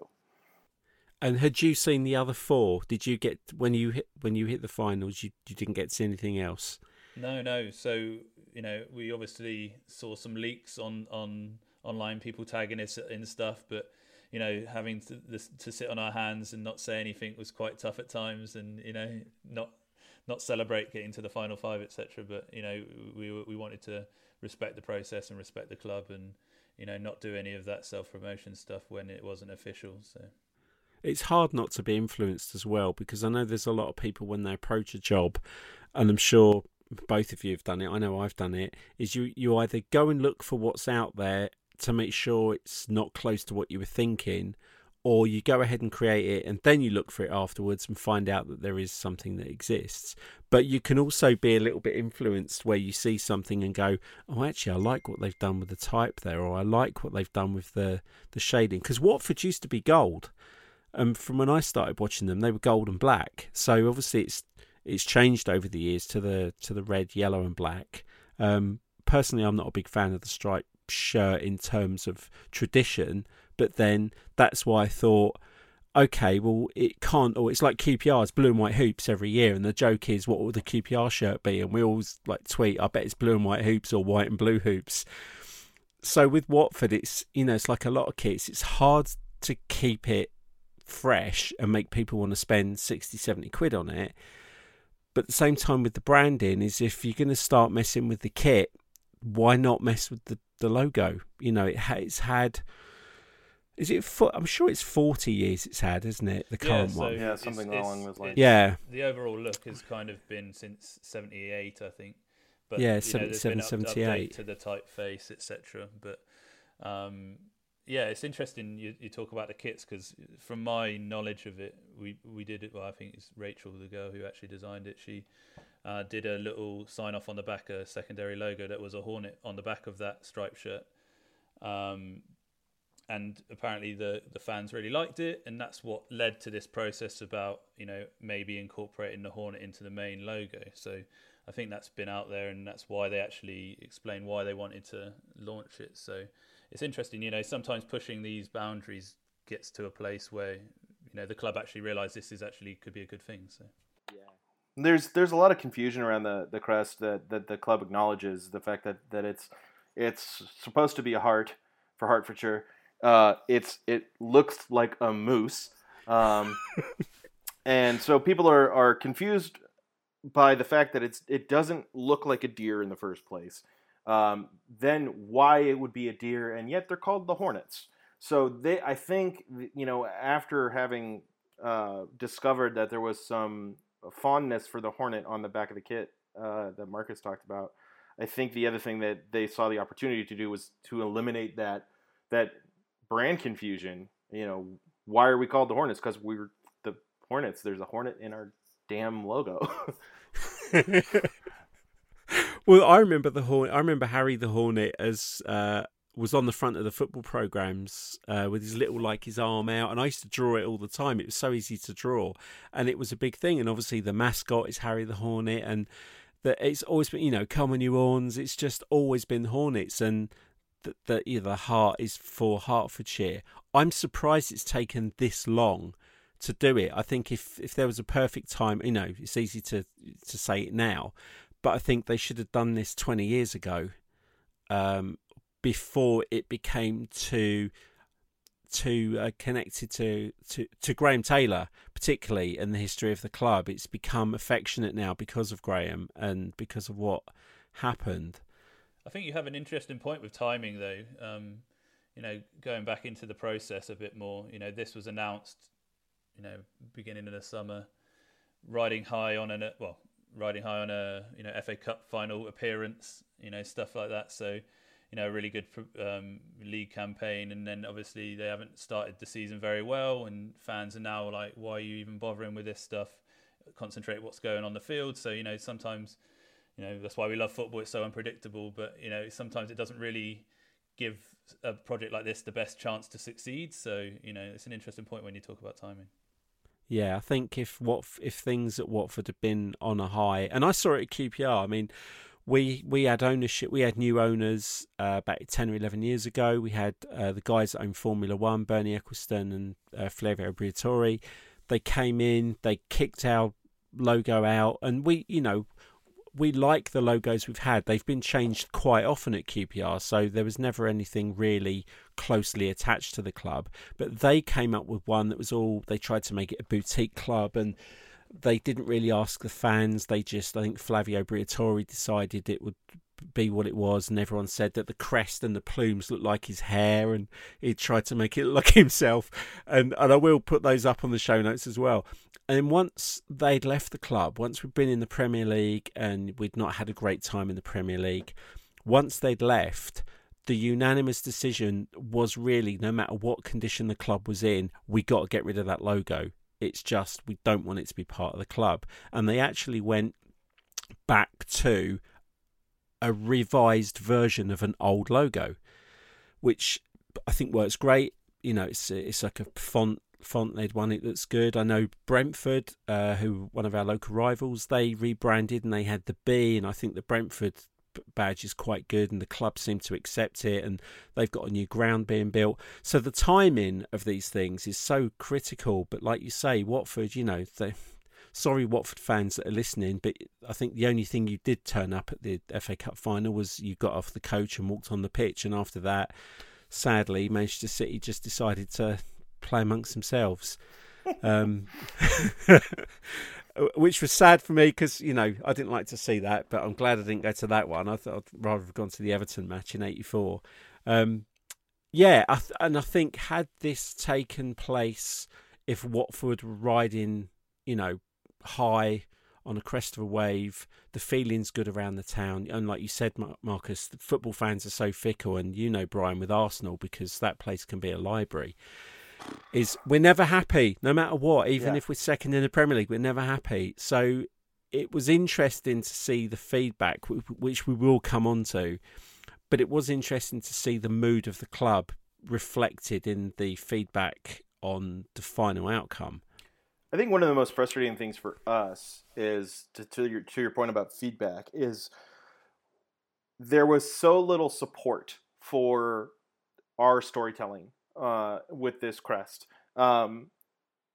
And had you seen the other four? Did you get when you hit when you hit the finals? You you didn't get to see anything else. No, no. So you know, we obviously saw some leaks on on online, people tagging us in stuff, but you know, having to to sit on our hands and not say anything was quite tough at times, and you know, not not celebrate getting to the final five, etc. But you know, we we wanted to respect the process and respect the club, and you know, not do any of that self promotion stuff when it wasn't official. So it's hard not to be influenced as well because I know there's a lot of people when they approach a job, and I'm sure both of you have done it. I know I've done it. Is you you either go and look for what's out there to make sure it's not close to what you were thinking, or you go ahead and create it and then you look for it afterwards and find out that there is something that exists. But you can also be a little bit influenced where you see something and go, "Oh, actually, I like what they've done with the type there, or I like what they've done with the the shading." Because Watford used to be gold, and from when I started watching them, they were gold and black. So obviously, it's it's changed over the years to the to the red, yellow, and black. Um, personally, I'm not a big fan of the striped shirt in terms of tradition, but then that's why I thought, okay, well, it can't. Or it's like QPR's blue and white hoops every year, and the joke is, what will the QPR shirt be? And we always like tweet, I bet it's blue and white hoops or white and blue hoops. So with Watford, it's you know, it's like a lot of kits. It's hard to keep it fresh and make people want to spend 60 70 quid on it but at the same time with the branding is if you're going to start messing with the kit why not mess with the, the logo you know it it's had is it fo- i'm sure it's 40 years it's had isn't it the current yeah, so one Yeah, something it's, along those lines. yeah The overall look has kind of been since '78, I think. But Yeah, you know, there's 77, been up- 78. to the typeface, etc. But um, yeah, it's interesting you, you talk about the kits because from my knowledge of it, we we did it. Well, I think it's Rachel, the girl who actually designed it. She uh, did a little sign off on the back, a secondary logo that was a hornet on the back of that striped shirt. Um, and apparently the the fans really liked it, and that's what led to this process about you know maybe incorporating the hornet into the main logo. So I think that's been out there, and that's why they actually explain why they wanted to launch it. So it's interesting, you know, sometimes pushing these boundaries gets to a place where you know the club actually realise this is actually could be a good thing. So yeah There's there's a lot of confusion around the, the crest that, that the club acknowledges the fact that, that it's it's supposed to be a hart for Hertfordshire. Uh, it's it looks like a moose, um, and so people are, are confused by the fact that it's it doesn't look like a deer in the first place. Um, then why it would be a deer, and yet they're called the Hornets. So they, I think, you know, after having uh, discovered that there was some fondness for the Hornet on the back of the kit uh, that Marcus talked about, I think the other thing that they saw the opportunity to do was to eliminate that that brand confusion. You know, why are we called the Hornets? Because we're the Hornets. There's a Hornet in our damn logo. well, I remember the hornet. I remember Harry the Hornet as uh, was on the front of the football programs uh, with his little like his arm out, and I used to draw it all the time. It was so easy to draw, and it was a big thing. And obviously, the mascot is Harry the Hornet, and that it's always been you know come on you horns. It's just always been Hornets, and that the, you know, the hart is for Hertfordshire. I'm surprised it's taken this long to do it. I think if if there was a perfect time, you know, it's easy to to say it now, but I think they should have done this 20 years ago, um, before it became too too uh, connected to, to to Graham Taylor, particularly in the history of the club. It's become affectionate now because of Graham and because of what happened. I think you have an interesting point with timing, though. Um, you know, going back into the process a bit more. You know, this was announced, you know, beginning of the summer, riding high on a well, riding high on a you know FA Cup final appearance. You know, stuff like that. So, you know, a really good um, league campaign, and then obviously they haven't started the season very well, and fans are now like, why are you even bothering with this stuff? Concentrate what's going on the field. So, you know, sometimes you know that's why we love football. It's so unpredictable, but you know sometimes it doesn't really give a project like this the best chance to succeed. So you know it's an interesting point when you talk about timing. Yeah, I think if what if things at Watford had been on a high, and I saw it at QPR. I mean, we we had ownership. We had new owners uh, about ten or eleven years ago. We had uh, the guys that own Formula One, Bernie Ecclestone and uh, Flavio Briatore. They came in, they kicked our logo out, and we, you know, we like the logos we've had. They've been changed quite often at QPR, so there was never anything really closely attached to the club. But they came up with one that was all. They tried to make it a boutique club and they didn't really ask the fans. They just, I think Flavio Briatore decided it would be what it was, and everyone said that the crest and the plumes looked like his hair, and he tried to make it look like himself. And and I will put those up on the show notes as well. And once they'd left the club, once we'd been in the Premier League and we'd not had a great time in the Premier League, once they'd left, the unanimous decision was really no matter what condition the club was in, we got to get rid of that logo. It's just we don't want it to be part of the club. And they actually went back to a revised version of an old logo, which I think works great. You know, it's it's like a font font led one. It looks good. I know Brentford, uh, who one of our local rivals, they rebranded and they had the B, and I think the Brentford badge is quite good and the club seem to accept it and they've got a new ground being built so the timing of these things is so critical but like you say watford you know they sorry watford fans that are listening but i think the only thing you did turn up at the fa cup final was you got off the coach and walked on the pitch and after that sadly manchester city just decided to play amongst themselves um, which was sad for me because you know I didn't like to see that, but I'm glad I didn't go to that one. I thought I'd rather have gone to the Everton match in '84. Um, yeah, I th- and I think had this taken place, if Watford were riding, you know, high on a crest of a wave, the feeling's good around the town, and like you said, Marcus, football fans are so fickle, and you know Brian with Arsenal because that place can be a library is we're never happy, no matter what. Even yeah. if we're second in the Premier League, we're never happy. So it was interesting to see the feedback, which we will come on to. But it was interesting to see the mood of the club reflected in the feedback on the final outcome. I think one of the most frustrating things for us is to, to your to your point about feedback is there was so little support for our storytelling uh, with this crest. Um,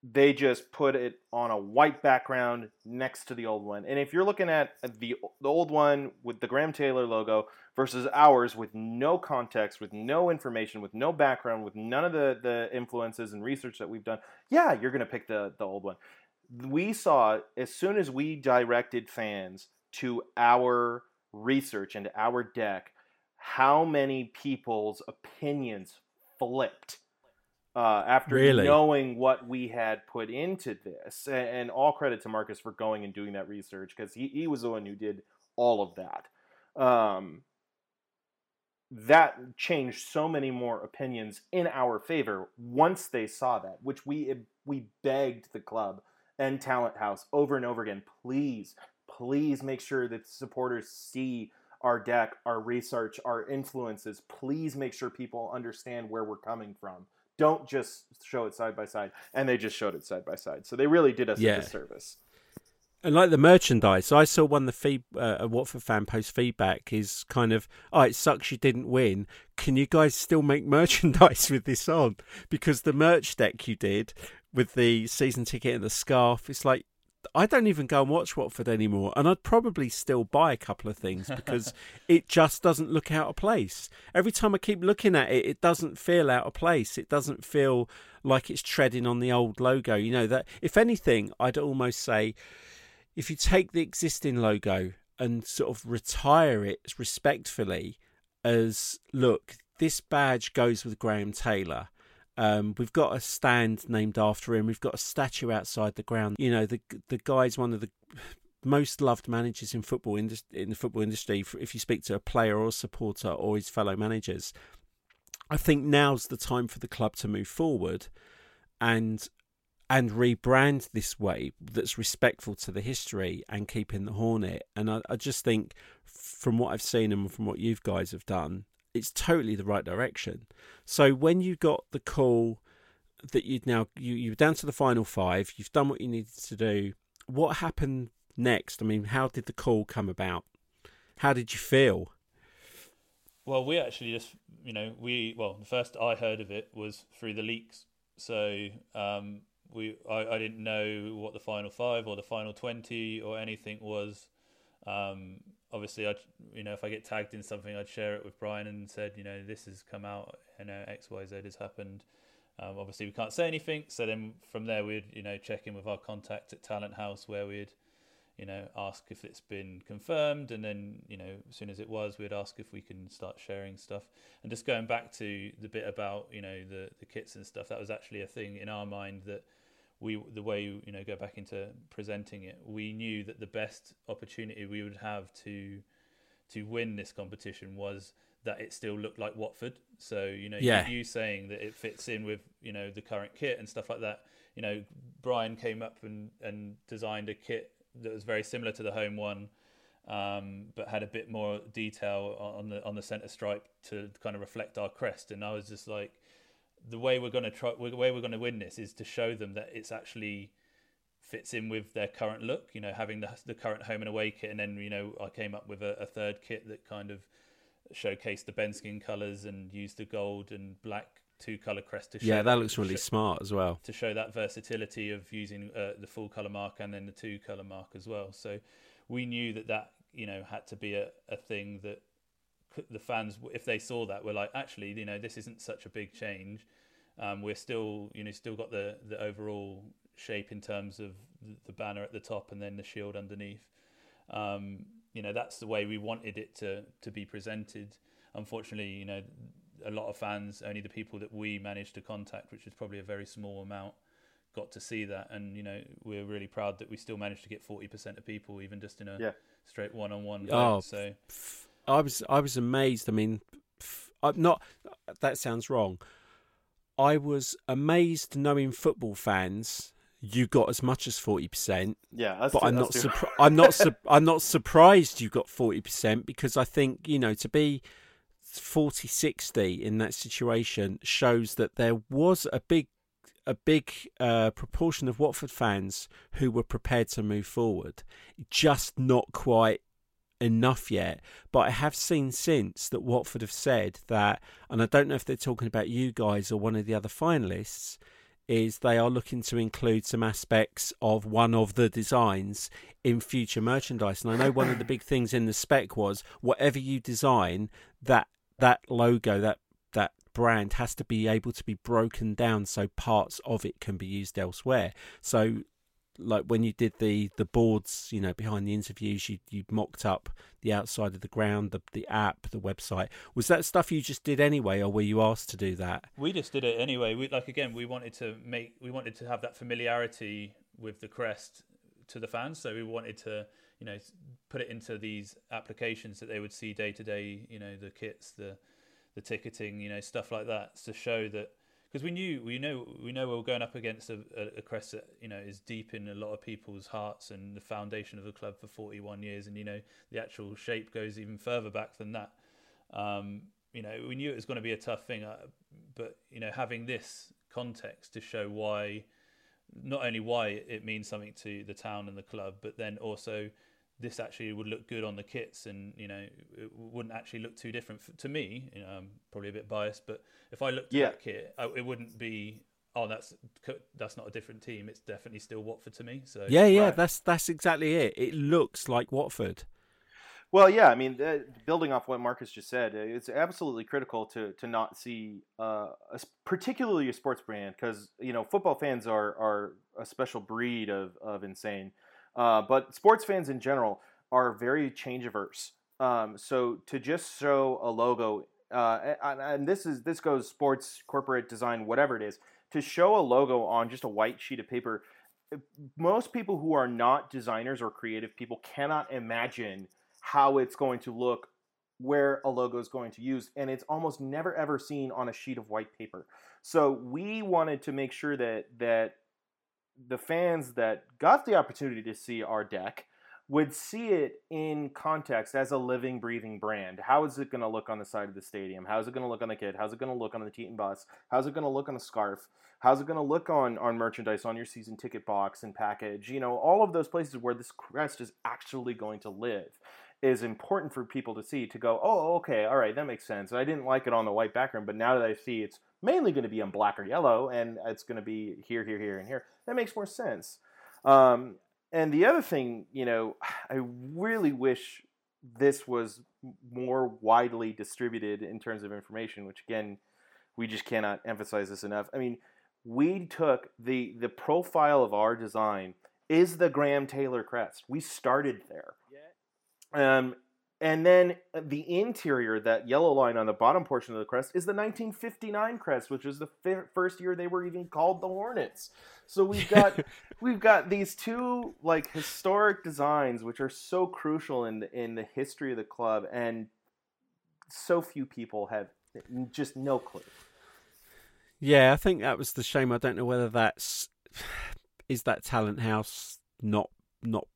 they just put it on a white background next to the old one. And if you're looking at the the old one with the Graham Taylor logo versus ours with no context, with no information, with no background, with none of the the influences and research that we've done, yeah, you're going to pick the the old one. We saw as soon as we directed fans to our research and our deck, how many people's opinions flipped uh, after really? knowing what we had put into this. And, and, all credit to Marcus for going and doing that research because he, he was the one who did all of that. Um, that changed so many more opinions in our favor once they saw that, which we we begged the club and Talenthouse over and over again. Please, please make sure that supporters see our deck, our research, our influences. Please make sure people understand where we're coming from. Don't just show it side by side. And they just showed it side by side. So they really did us yeah. a disservice. And like the merchandise, I saw one the feed uh, a Watford fan post feedback is kind of, oh, it sucks you didn't win. Can you guys still make merchandise with this on? Because the merch deck you did with the season ticket and the scarf, it's like I don't even go and watch Watford anymore, and I'd probably still buy a couple of things because it just doesn't look out of place. Every time I keep looking at it, it doesn't feel out of place. It doesn't feel like it's treading on the old logo. You know that if anything, I'd almost say if you take the existing logo and sort of retire it respectfully as look, this badge goes with Graham Taylor um, we've got a stand named after him. We've got a statue outside the ground. You know, the the guy's one of the most loved managers in football in the football industry. If you speak to a player or a supporter or his fellow managers, I think now's the time for the club to move forward and and rebrand this way that's respectful to the history and keeping the Hornet. And I, I just think, from what I've seen and from what you guys have done, it's totally the right direction. So when you got the call that you'd now you you're down to the final five, you've done what you needed to do. What happened next? I mean, how did the call come about? How did you feel? Well, we actually just, you know, we well, the first I heard of it was through the leaks. So um, we, I, I didn't know what the final five or the final twenty or anything was. Um, obviously, I, you know, if I get tagged in something, I'd share it with Brian and said, you know, this has come out, you know, X, Y, Z has happened. Um, obviously, we can't say anything. So then from there, we'd, you know, check in with our contact at Talenthouse where we'd you know, ask if it's been confirmed, and then you know, as soon as it was, we'd ask if we can start sharing stuff. And just going back to the bit about you know the the kits and stuff, that was actually a thing in our mind that we the way you know go back into presenting it, we knew that the best opportunity we would have to to win this competition was that it still looked like Watford. So you know, yeah. you, you saying that it fits in with you know the current kit and stuff like that. You know, Brian came up and and designed a kit that was very similar to the home one, um, but had a bit more detail on the on the center stripe to kind of reflect our crest. And I was just like, the way we're going to try, the way we're going to win this is to show them that it's actually fits in with their current look. You know, having the the current home and away kit, and then you know I came up with a, a third kit that kind of showcased the Benskin colours and used the gold and black two color crest to show. Yeah, that looks really show, smart as well. To show that versatility of using uh, the full color mark and then the two color mark as well. So we knew that that you know had to be a, a thing that the fans, if they saw that, were like, actually, you know, this isn't such a big change. Um, we're still, you know, still got the the overall shape in terms of the banner at the top and then the shield underneath. Um, you know, that's the way we wanted it to to be presented. Unfortunately, you know, a lot of fans, only the people that we managed to contact, which is probably a very small amount, got to see that. And you know, we're really proud that we still managed to get forty percent of people, even just in a yeah. straight one-on-one. Oh, so I was I was amazed. I mean, I'm not. That sounds wrong. I was amazed knowing football fans. You got as much as forty percent. Yeah, but I'm not. Surpri- I'm not. Su- I'm not surprised you got forty percent because I think you know to be 40 60 in that situation shows that there was a big a big uh, proportion of Watford fans who were prepared to move forward, just not quite enough yet. But I have seen since that Watford have said that, and I don't know if they're talking about you guys or one of the other finalists, is they are looking to include some aspects of one of the designs in future merchandise. And I know one of the big things in the spec was whatever you design, that that logo, that that brand has to be able to be broken down so parts of it can be used elsewhere. So like when you did the the boards, you know, behind the interviews, you you mocked up the outside of the ground, the the app, the website. Was that stuff you just did anyway, or were you asked to do that? We just did it anyway. We like again, we wanted to make, we wanted to have that familiarity with the crest to the fans. So we wanted to, you know, put it into these applications that they would see day to day. You know, the kits, the the ticketing, you know, stuff like that, to show that because we knew we know we know we are going up against a, a, crest that you know is deep in a lot of people's hearts and the foundation of the club for 41 years, and you know the actual shape goes even further back than that. Um, you know, we knew it was going to be a tough thing, uh, but you know, having this context to show why not only why it means something to the town and the club, but then also this actually would look good on the kits, and you know it wouldn't actually look too different to me. You know, I'm probably a bit biased, but if I looked at that kit, it wouldn't be. Oh, that's that's not a different team. It's definitely still Watford to me. So yeah, yeah, right. that's that's exactly it. It looks like Watford. Well, yeah, I mean, uh, building off what Marcus just said, it's absolutely critical to to not see, uh, a, particularly a sports brand, because you know football fans are are a special breed of of insane, uh, but sports fans in general are very change averse. Um, so to just show a logo, uh, and, and this is this goes sports, corporate design, whatever it is, to show a logo on just a white sheet of paper, most people who are not designers or creative people cannot imagine how it's going to look where a logo is going to use and it's almost never ever seen on a sheet of white paper so we wanted to make sure that that the fans that got the opportunity to see our deck would see it in context as a living, breathing brand. How is it going to look on the side of the stadium? How is it going to look on the kid? How's it going to look on the Teton bus? How's it going to look on a scarf? How's it going to look on on merchandise, on your season ticket box and package? You know, all of those places where this crest is actually going to live is important for people to see to go, oh, okay, all right, that makes sense. I didn't like it on the white background, but now that I see it's mainly going to be on black or yellow and it's going to be here, here, here, and here, that makes more sense. Um, and the other thing, you know, I really wish this was more widely distributed in terms of information, which again, we just cannot emphasize this enough. I mean, we took the the profile of our design is the Graham Taylor crest. We started there. Um, and then the interior, that yellow line on the bottom portion of the crest, is the 1959 crest, which was the f- first year they were even called the Hornets. So we've got we've got these two like historic designs, which are so crucial in the, in the history of the club, and so few people have just no clue. Yeah, I think that was the shame. I don't know whether that's is that Talenthouse not not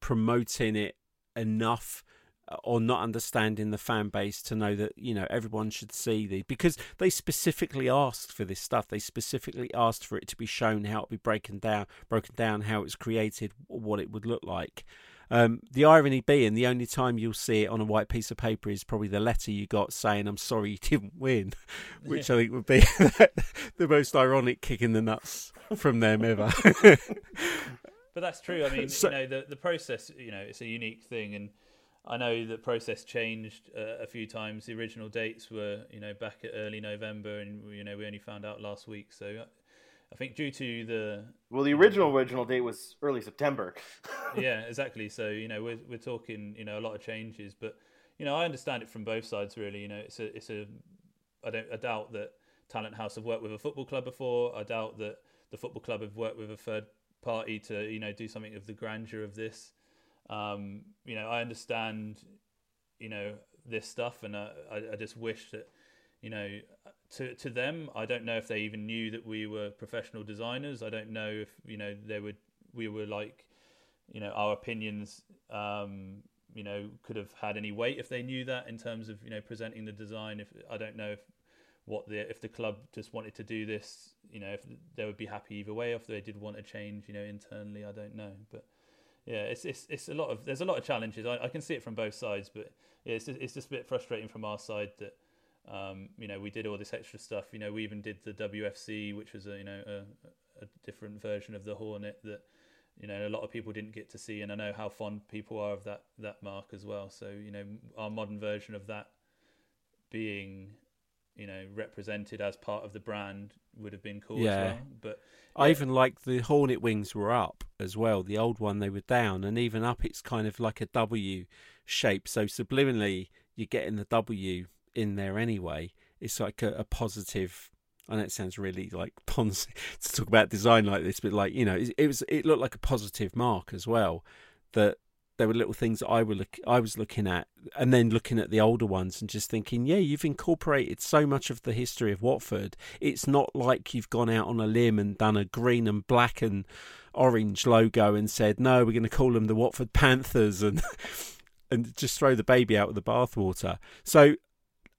promoting it enough uh, or not understanding the fan base to know that you know everyone should see the because they specifically asked for this stuff. They specifically asked for it to be shown how it be broken down broken down how it was created what it would look like. Um, the irony being the only time you'll see it on a white piece of paper is probably the letter you got saying i'm sorry you didn't win which yeah. i think would be the most ironic kick in the nuts from them ever but that's true. I mean, so, you know, the the process, you know, it's a unique thing, and I know the process changed uh, a few times. The original dates were, you know, back at early November, and you know, we only found out last week. So, uh, I think due to the well, the original original date was early September. yeah, exactly. So, you know, we're we're talking, you know, a lot of changes, but you know, I understand it from both sides. Really, you know, it's a it's a I don't I doubt that Talenthouse have worked with a football club before. I doubt that the football club have worked with a third party to you know do something of the grandeur of this. Um, you know, I understand, you know, this stuff, and I, I just wish that, you know, to to them, I don't know if they even knew that we were professional designers. I don't know if you know they would we were like, you know, our opinions, um, you know, could have had any weight if they knew that in terms of you know presenting the design. If I don't know if what the if the club just wanted to do this, you know, if they would be happy either way, if they did want to change, you know, internally, I don't know, but yeah, it's it's it's a lot of there's a lot of challenges. I, I can see it from both sides, but yeah, it's it's just a bit frustrating from our side that um, you know we did all this extra stuff. You know, we even did the WFC, which was a you know a, a different version of the Hornet that you know a lot of people didn't get to see, and I know how fond people are of that that mark as well. So you know our modern version of that being you know represented as part of the brand would have been cool yeah. Well. But yeah. I even like the Hornet wings were up as well. The old one they were down, and even up it's kind of like a W shape. So subliminally you're getting the W in there anyway. It's like a, a positive. I know it sounds really like Ponzi to talk about design like this, but like you know, it, it was it looked like a positive mark as well. That there were little things I were look, I was looking at, and then looking at the older ones and just thinking, yeah, you've incorporated so much of the history of Watford. It's not like you've gone out on a limb and done a green and black and orange logo and said, no, we're going to call them the Watford Panthers and and just throw the baby out with the bathwater. So,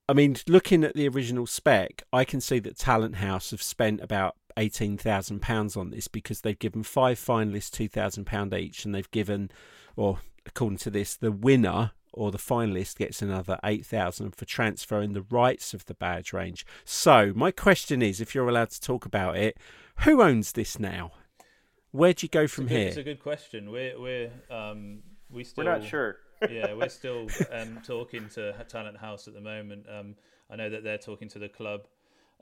I mean, looking at the original spec, I can see that Talenthouse have spent about eighteen thousand pounds on this because they've given five finalists two thousand pound each, and they've given or according to this, the winner or the finalist gets another 8000 for transferring the rights of the badge range. So, my question is if you're allowed to talk about it, who owns this now? Where do you go from it's good, here? It's a good question. We're we're um we still We're not sure. yeah, we're still um, talking to Talenthouse at the moment. Um, I know that they're talking to the club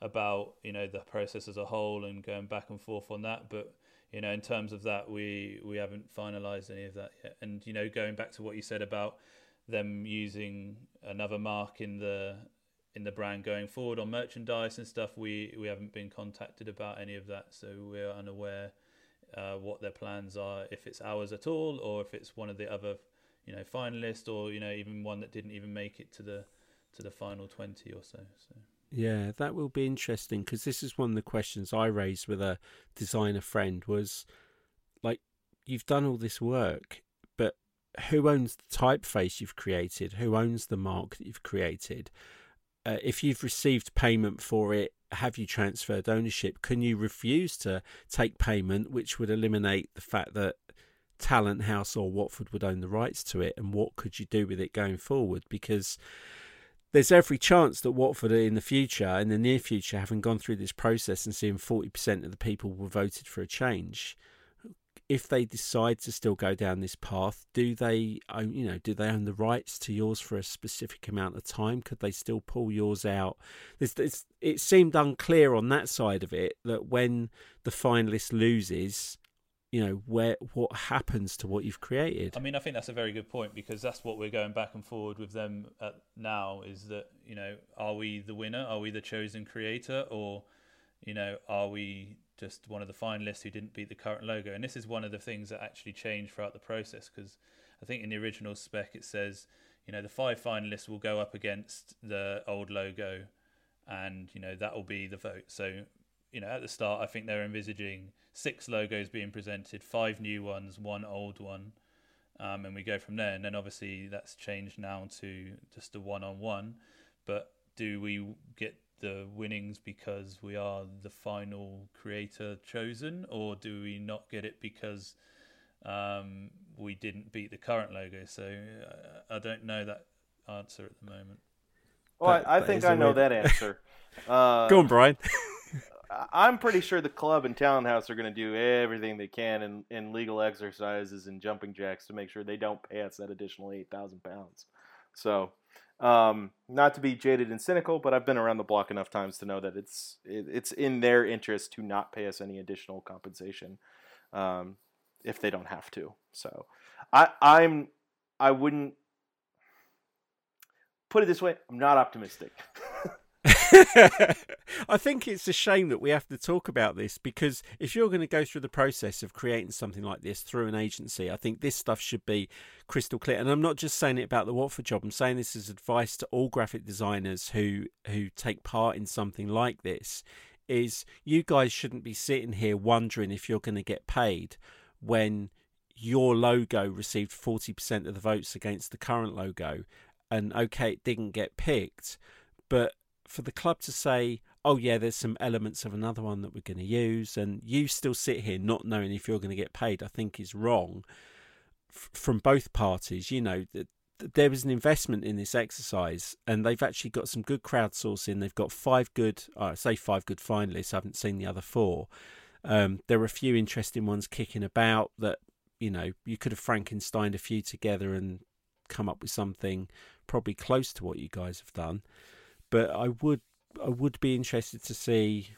about you know the process as a whole and going back and forth on that, but you know, in terms of that, we we haven't finalised any of that yet. And you know, going back to what you said about them using another mark in the in the brand going forward on merchandise and stuff, we we haven't been contacted about any of that, so we're unaware uh, what their plans are, if it's ours at all, or if it's one of the other, you know, finalists, or you know, even one that didn't even make it to the to the final twenty or so. So. Yeah, that will be interesting because this is one of the questions I raised with a designer friend was like you've done all this work, but who owns the typeface you've created? Who owns the mark that you've created? Uh, if you've received payment for it, have you transferred ownership? Can you refuse to take payment, which would eliminate the fact that Talenthouse or Watford would own the rights to it? And what could you do with it going forward? Because there's every chance that Watford in the future, in the near future, having gone through this process and seeing 40% of the people were voted for a change, if they decide to still go down this path, do they own, you know, do they own the rights to yours for a specific amount of time? Could they still pull yours out? It seemed unclear on that side of it that when the finalist loses, you know where what happens to what you've created. I mean i think that's a very good point because that's what we're going back and forward with them now is that you know are we the winner? Are we the chosen creator? Or you know are we just one of the finalists who didn't beat the current logo? And this is one of the things that actually changed throughout the process because i think in the original spec it says you know the five finalists will go up against the old logo and you know that will be the vote. So you know at the start i think they're envisaging six logos being presented, five new ones, one old one, um, and we go from there. And then obviously that's changed now to just a one-on-one. But do we get the winnings because we are the final creator chosen, or do we not get it because um, we didn't beat the current logo? So uh, I don't know that answer at the moment. Well, that, I, I think I know that answer. Uh, Go on, Brian. I'm pretty sure the club and Talenthouse are going to do everything they can in, in legal exercises and jumping jacks to make sure they don't pay us that additional eight thousand pounds. So, um, not to be jaded and cynical, but I've been around the block enough times to know that it's it, it's in their interest to not pay us any additional compensation um, if they don't have to. So, I I'm I wouldn't put it this way. I'm not optimistic. I think it's a shame that we have to talk about this because if you're going to go through the process of creating something like this through an agency, I think this stuff should be crystal clear. And I'm not just saying it about the Watford job. I'm saying this as advice to all graphic designers who who take part in something like this. Is you guys shouldn't be sitting here wondering if you're going to get paid when your logo received 40% of the votes against the current logo and okay it didn't get picked but for the club to say, oh, yeah, there's some elements of another one that we're going to use, and you still sit here not knowing if you're going to get paid, I think is wrong F- from both parties. You know, th- there was an investment in this exercise, and they've actually got some good crowdsourcing. They've got five good, uh, I say five good finalists. I haven't seen the other four. Um, there are a few interesting ones kicking about that, you know, you could have Frankenstein a few together and come up with something probably close to what you guys have done but I would I would be interested to see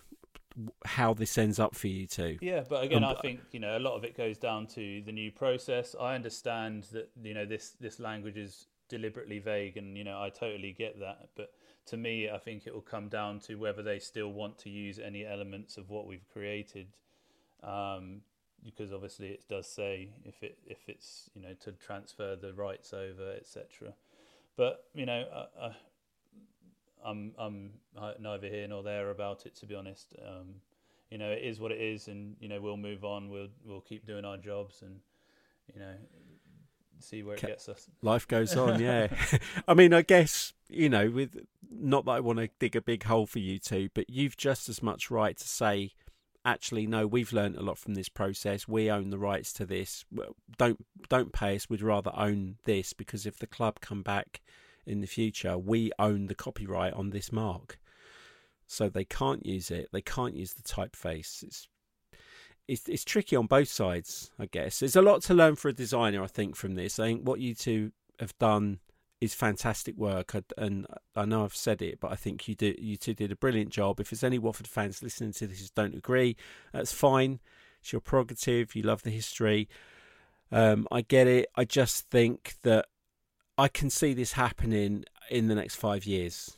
how this ends up for you too. Yeah, but again, um, I think you know a lot of it goes down to the new process. I understand that you know this this language is deliberately vague, and you know I totally get that. But to me, I think it will come down to whether they still want to use any elements of what we've created. Um, because obviously it does say if it if it's you know to transfer the rights over etc. But you know I, I'm I'm neither here nor there about it to be honest. Um, you know, it is what it is, and you know we'll move on. We'll we'll keep doing our jobs, and you know see where it gets us. Life goes on, yeah. I mean, I guess you know, with not that I want to dig a big hole for you two, but you've just as much right to say, actually, no, we've learned a lot from this process. We own the rights to this. Don't don't pay us. We'd rather own this because if the club come back in the future, we own the copyright on this mark. So they can't use it. They can't use the typeface. It's it's it's tricky on both sides, I guess. There's a lot to learn for a designer, I think, from this. I think what you two have done is fantastic work, and I know I've said it, but I think you do you two did a brilliant job. If there's any Watford fans listening to this don't agree, that's fine. It's your prerogative. You love the history. Um, I get it. I just think that I can see this happening in the next five years.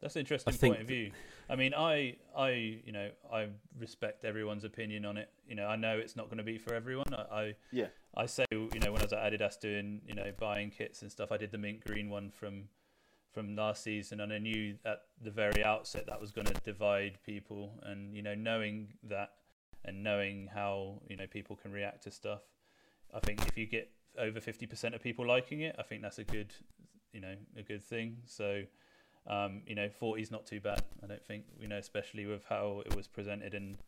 That's an interesting I point of view. I mean, I, I, you know, I respect everyone's opinion on it. You know, I know it's not going to be for everyone. I, I, yeah, I say, you know, when I was at Adidas doing, you know, buying kits and stuff, I did the mint green one from, from last season, and I knew at the very outset that was going to divide people. And you know, knowing that and knowing how you know people can react to stuff. I think if you get over fifty percent of people liking it, I think that's a good, you know, a good thing. So, um, you know, forty is not too bad. I don't think you know, especially with how it was presented and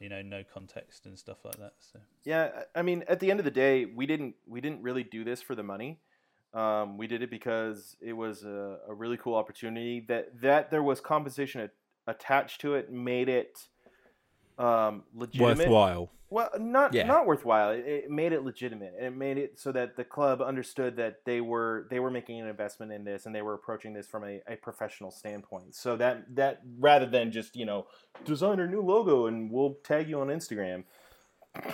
you know, no context and stuff like that. So yeah, I mean, at the end of the day, we didn't we didn't really do this for the money. Um, we did it because it was a, a, really cool opportunity. That that there was compensation attached to it made it um, legitimate. Worthwhile. Well, not yeah. not worthwhile. It, it, made it legitimate, and it made it so that the club understood that they were they were making an investment in this, and they were approaching this from a, a professional standpoint. So that that rather than just you know design our new logo and we'll tag you on Instagram,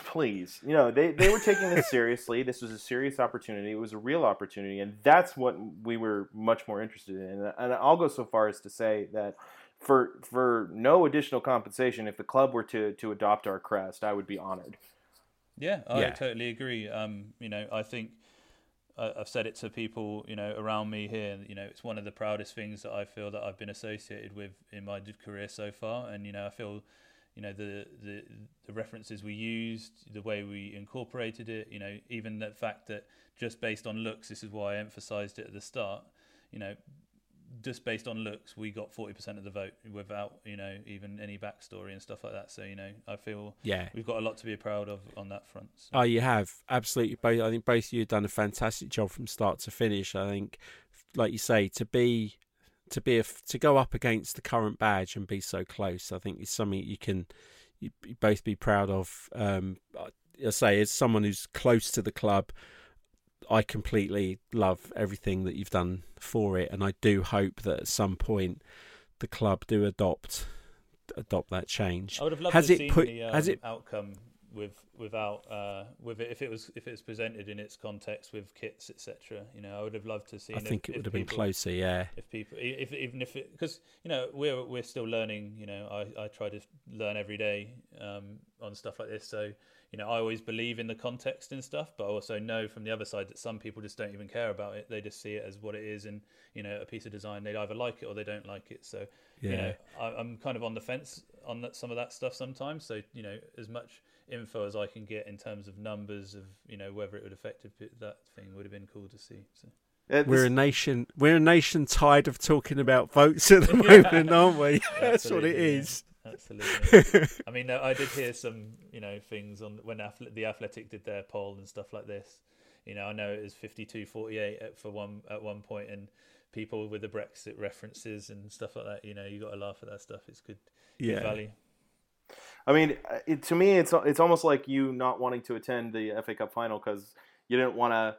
please, you know they they were taking this seriously. This was a serious opportunity. It was a real opportunity, and that's what we were much more interested in. And I'll go so far as to say that for for no additional compensation, if the club were to to adopt our crest, I would be honored. Yeah, I yeah. totally agree. Um, you know, I think I've said it to people, you know, around me here. You know, it's one of the proudest things that I feel that I've been associated with in my career so far, and you know, I feel, you know, the the the references we used, the way we incorporated it, you know, even the fact that just based on looks, this is why I emphasised it at the start. You know, just based on looks, we got forty percent of the vote without you know even any backstory and stuff like that. So you know, I feel yeah, we've got a lot to be proud of on that front. So. Oh, you have absolutely. Both, I think both of you have done a fantastic job from start to finish. I think, like you say, to be to be a, to go up against the current badge and be so close, I think is something you can you both be proud of. Um, I say, as someone who's close to the club I completely love everything that you've done for it, and I do hope that at some point the club do adopt adopt that change. I would have loved has to it put, the um, has it outcome with without uh, with it if it was if it was presented in its context with kits etc. You know, I would have loved to see. I think if, it would have people, been closer. Yeah. If people, if even if because you know we're we're still learning. You know, I I try to learn every day um, on stuff like this. So you know, I always believe in the context and stuff, but I also know from the other side that some people just don't even care about it. They just see it as what it is, and you know, a piece of design. They either like it or they don't like it. So, yeah. you know, I, am kind of on the fence on that, some of that stuff sometimes. So, you know, as much info as I can get in terms of numbers of you know whether it would affect that thing would have been cool to see. So. Uh, we're a nation. We're a nation tired of talking about votes at the moment, aren't we? That's what it is absolutely. I mean, uh, I did hear some, you know, things on when the Athletic did their poll and stuff like this. You know, I know it was 52-48 for one at one point, and people with the Brexit references and stuff like that. You know, you got to laugh at that stuff. It's good, yeah. good value. I mean, uh, it, to me, it's it's almost like you not wanting to attend the FA Cup final because you didn't want to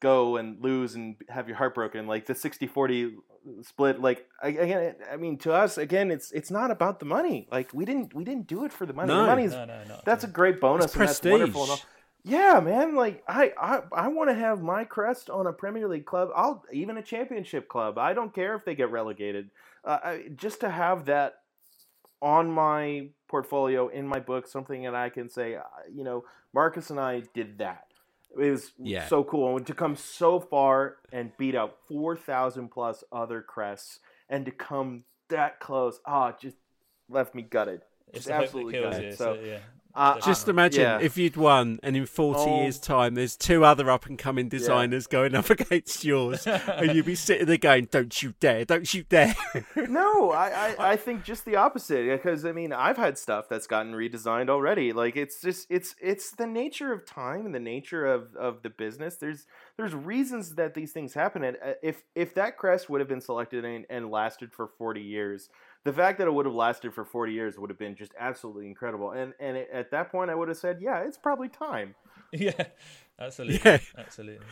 go and lose and have your heart broken. Like the 60-40 split like again i mean to us again it's it's not about the money. Like we didn't we didn't do it for the money. No, the money's no, no, no, that's a great bonus it's and prestige. that's wonderful and yeah man like i i, I want to have my crest on a premier league club i'll even a championship club. I don't care if they get relegated. Uh, I, just to have that on my portfolio in my book something that i can say uh, you know marcus and i did that is yeah. so cool. And to come so far and beat out 4,000 plus other crests and to come that close, ah, oh, just left me gutted. Just absolutely gutted. You, so, so, yeah. Uh, Just imagine yeah. if you'd won, and in 40 oh. years' time, there's two other up and coming designers yeah. going up against yours, and you'd be sitting there going, Don't you dare, don't you dare. no, I, I, I, think just the opposite. Because, I mean, I've had stuff that's gotten redesigned already. Like, it's just, it's it's the nature of time and the nature of, of the business. There's there's reasons that these things happen. And uh, if, if that crest would have been selected and, and lasted for 40 years, the fact that it would have lasted for 40 years would have been just absolutely incredible. And and it, at that point, I would have said, yeah, it's probably time. Yeah, absolutely. Yeah. Absolutely.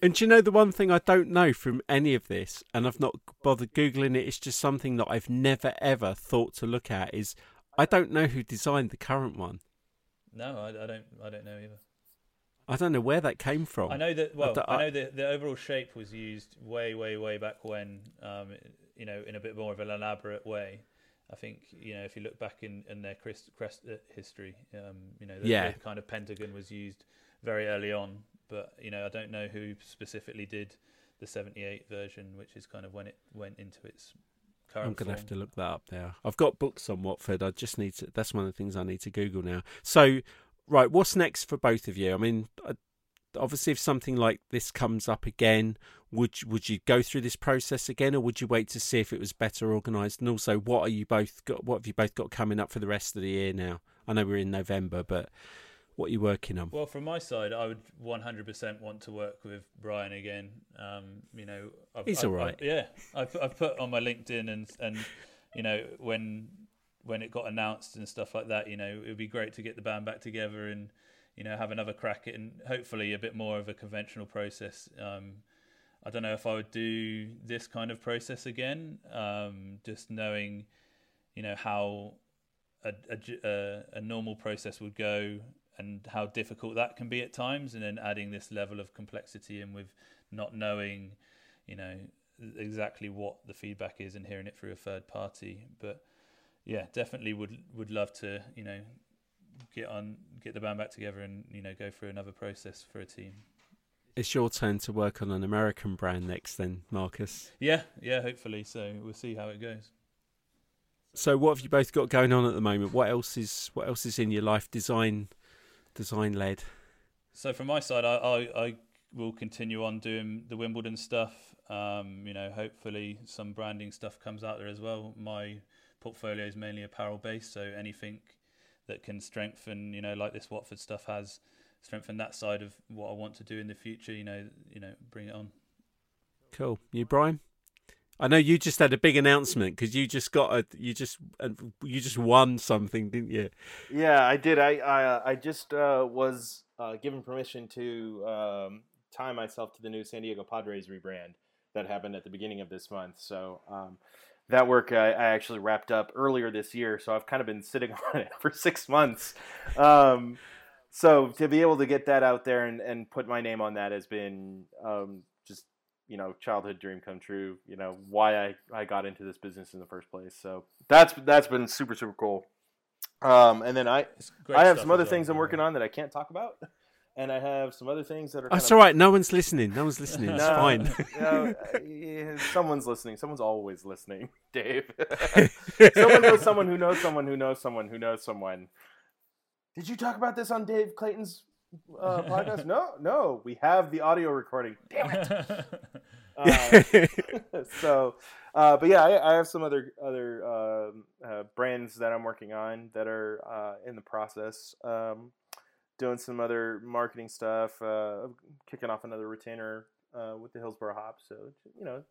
And do you know the one thing I don't know from any of this, and I've not bothered googling it. It's just something that I've never ever thought to look at. Is I don't know who designed the current one. No, I, I don't. I don't know either. I don't know where that came from. I know that. Well, I, I know that the overall shape was used way, way, way back when. Um, you know, in a bit more of an elaborate way. I think you know if you look back in, in their crest, crest uh, history, um, you know, the, yeah. the kind of pentagon was used very early on. But you know, I don't know who specifically did the '78 version, which is kind of when it went into its current. I'm gonna form. have to look that up now. I've got books on Watford. I just need to. That's one of the things I need to Google now. So, right, what's next for both of you? I mean, I- obviously, if something like this comes up again, would you- would you go through this process again, or would you wait to see if it was better organised? And also, what are you both got? What have you both got coming up for the rest of the year now? I know we're in November, but what are you working on? Well, from my side, I would 100% want to work with Brian again. Um, you know, I've, He's I've, all right. I've- yeah, I've, I've put on my LinkedIn and and you know when when it got announced and stuff like that, you know, it would be great to get the band back together and you know have another crack at and hopefully a bit more of a conventional process. Um, I don't know if I would do this kind of process again. Um, just knowing, you know, how a, a, a normal process would go and how difficult that can be at times, and then adding this level of complexity and with not knowing, you know, exactly what the feedback is and hearing it through a third party. But yeah, definitely would would love to, you know, get on get the band back together and you know go through another process for a team. It's your turn to work on an American brand next, then, Marcus. Yeah, yeah, hopefully. So we'll see how it goes. So, what have you both got going on at the moment? What else is what else is in your life? Design, design led. So from my side, I, I, I will continue on doing the Wimbledon stuff. Um, you know, hopefully some branding stuff comes out there as well. My portfolio is mainly apparel based, so anything that can strengthen, you know, like this Watford stuff has, strengthen that side of what I want to do in the future. You know, you know, bring it on. Cool. You, Brian? I know you just had a big announcement because you just got a you just uh, you just won something, didn't you? Yeah, I did. I I, uh, I just uh, was uh, given permission to um, tie myself to the new San Diego Padres rebrand that happened at the beginning of this month. So um, that work I, I actually wrapped up earlier this year. So I've kind of been sitting on it for six months. Um, so to be able to get that out there and, and put my name on that has been um, just you know childhood dream come true. You know why I, I got into this business in the first place. So that's that's been super super cool. Um, and then I I have some other things I'm working on that I can't talk about, and I have some other things that are. That's kind all right. No one's listening. No one's listening. It's No, fine. no, yeah, someone's listening. Someone's always listening, Dave. someone knows someone who knows someone who knows someone who knows someone. Did you talk about this on Dave Clayton's uh, podcast? No, no. We have the audio recording. Damn it. Uh, so, uh, but yeah, I, I have some other other um, uh, brands that I'm working on that are uh, in the process. Um, doing some other marketing stuff. Uh, kicking off another retainer uh, with the Hillsboro Hop. So you know,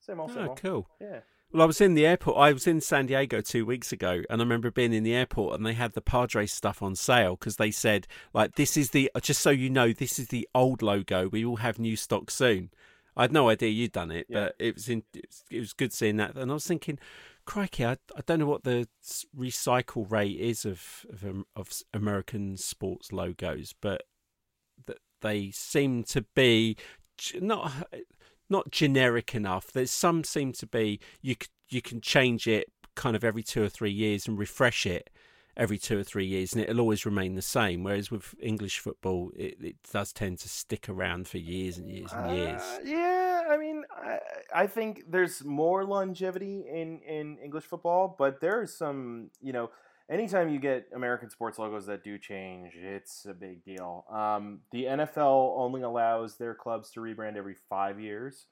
same old, same Oh, old. cool. Yeah. Well, I was in the airport. I was in San Diego two weeks ago, and I remember being in the airport, and they had the Padres stuff on sale because they said, like, this is the just so you know, this is the old logo. We will have new stock soon. I had no idea you'd done it, Yeah. but it was in. It was, it was good seeing that, and I was thinking, crikey, I, I don't know what the recycle rate is of of, um, of American sports logos, but that they seem to be not not generic enough. There's some seem to be you you can change it kind of every two or three years and refresh it every two or three years, and it'll always remain the same. Whereas with English football, it, it does tend to stick around for years and years and years. Uh, yeah, I mean, I, I think there's more longevity in, in English football, but there's some, you know, anytime you get American sports logos that do change, it's a big deal. Um, the NFL only allows their clubs to rebrand every five years.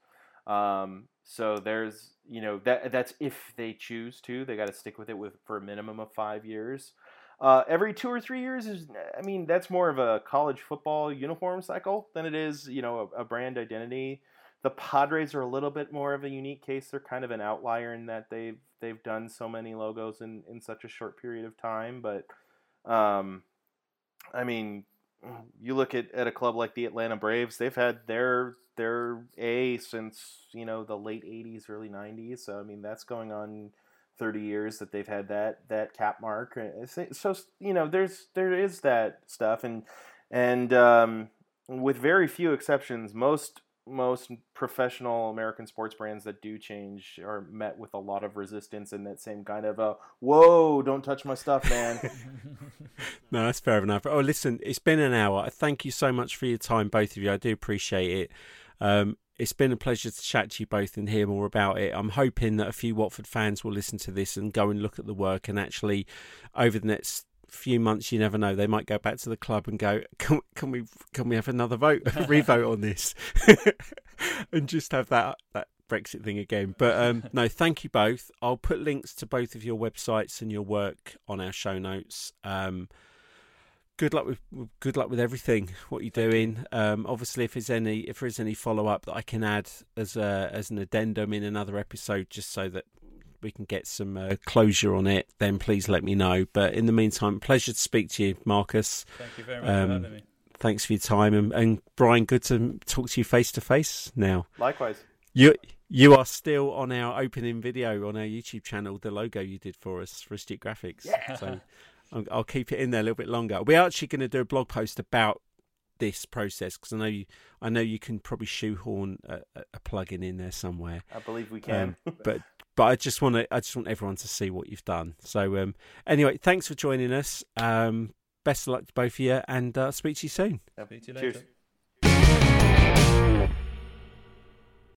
Um, so there's, you know, that that's if they choose to. They got to stick with it with for a minimum of five years. Uh, every two or three years is, I mean, that's more of a college football uniform cycle than it is, you know, a, a brand identity. The Padres are a little bit more of a unique case. They're kind of an outlier in that they've they've done so many logos in, in such a short period of time. But, um, I mean, you look at, at a club like the Atlanta Braves, they've had their their A since you know the late '80s, early '90s. So I mean, that's going on 30 years that they've had that that cap mark. So you know, there's there is that stuff, and and um, with very few exceptions, most most professional American sports brands that do change are met with a lot of resistance and that same kind of a whoa, don't touch my stuff, man. No, that's fair enough. Oh, listen, it's been an hour. Thank you so much for your time, both of you. I do appreciate it. Um, it's been a pleasure to chat to you both and hear more about it. I'm hoping that a few Watford fans will listen to this and go and look at the work and actually, over the next few months, you never know, they might go back to the club and go, can, can we can we have another vote, revote on this, and just have that that Brexit thing again. But um, no, thank you both. I'll put links to both of your websites and your work on our show notes. Um, good luck with good luck with everything what you're doing um, obviously if there's any if there's any follow-up that i can add as a as an addendum in another episode just so that we can get some uh, closure on it then please let me know. But in the meantime pleasure to speak to you marcus. Thank you very much um, for having me. thanks for your time and, and brian good to talk to you face to face now. Likewise. You you are still on our opening video on our youtube channel the logo you did for us for astute graphics. Yeah. so I'll keep it in there a little bit longer. We're actually going to do a blog post about this process because I know you, I know you can probably shoehorn a, a plug-in in there somewhere. I believe we can, um, but but I just want to, I just want everyone to see what you've done. So um, anyway, thanks for joining us. Um, best of luck to both of you, and uh, speak to you soon. Speak to you Cheers.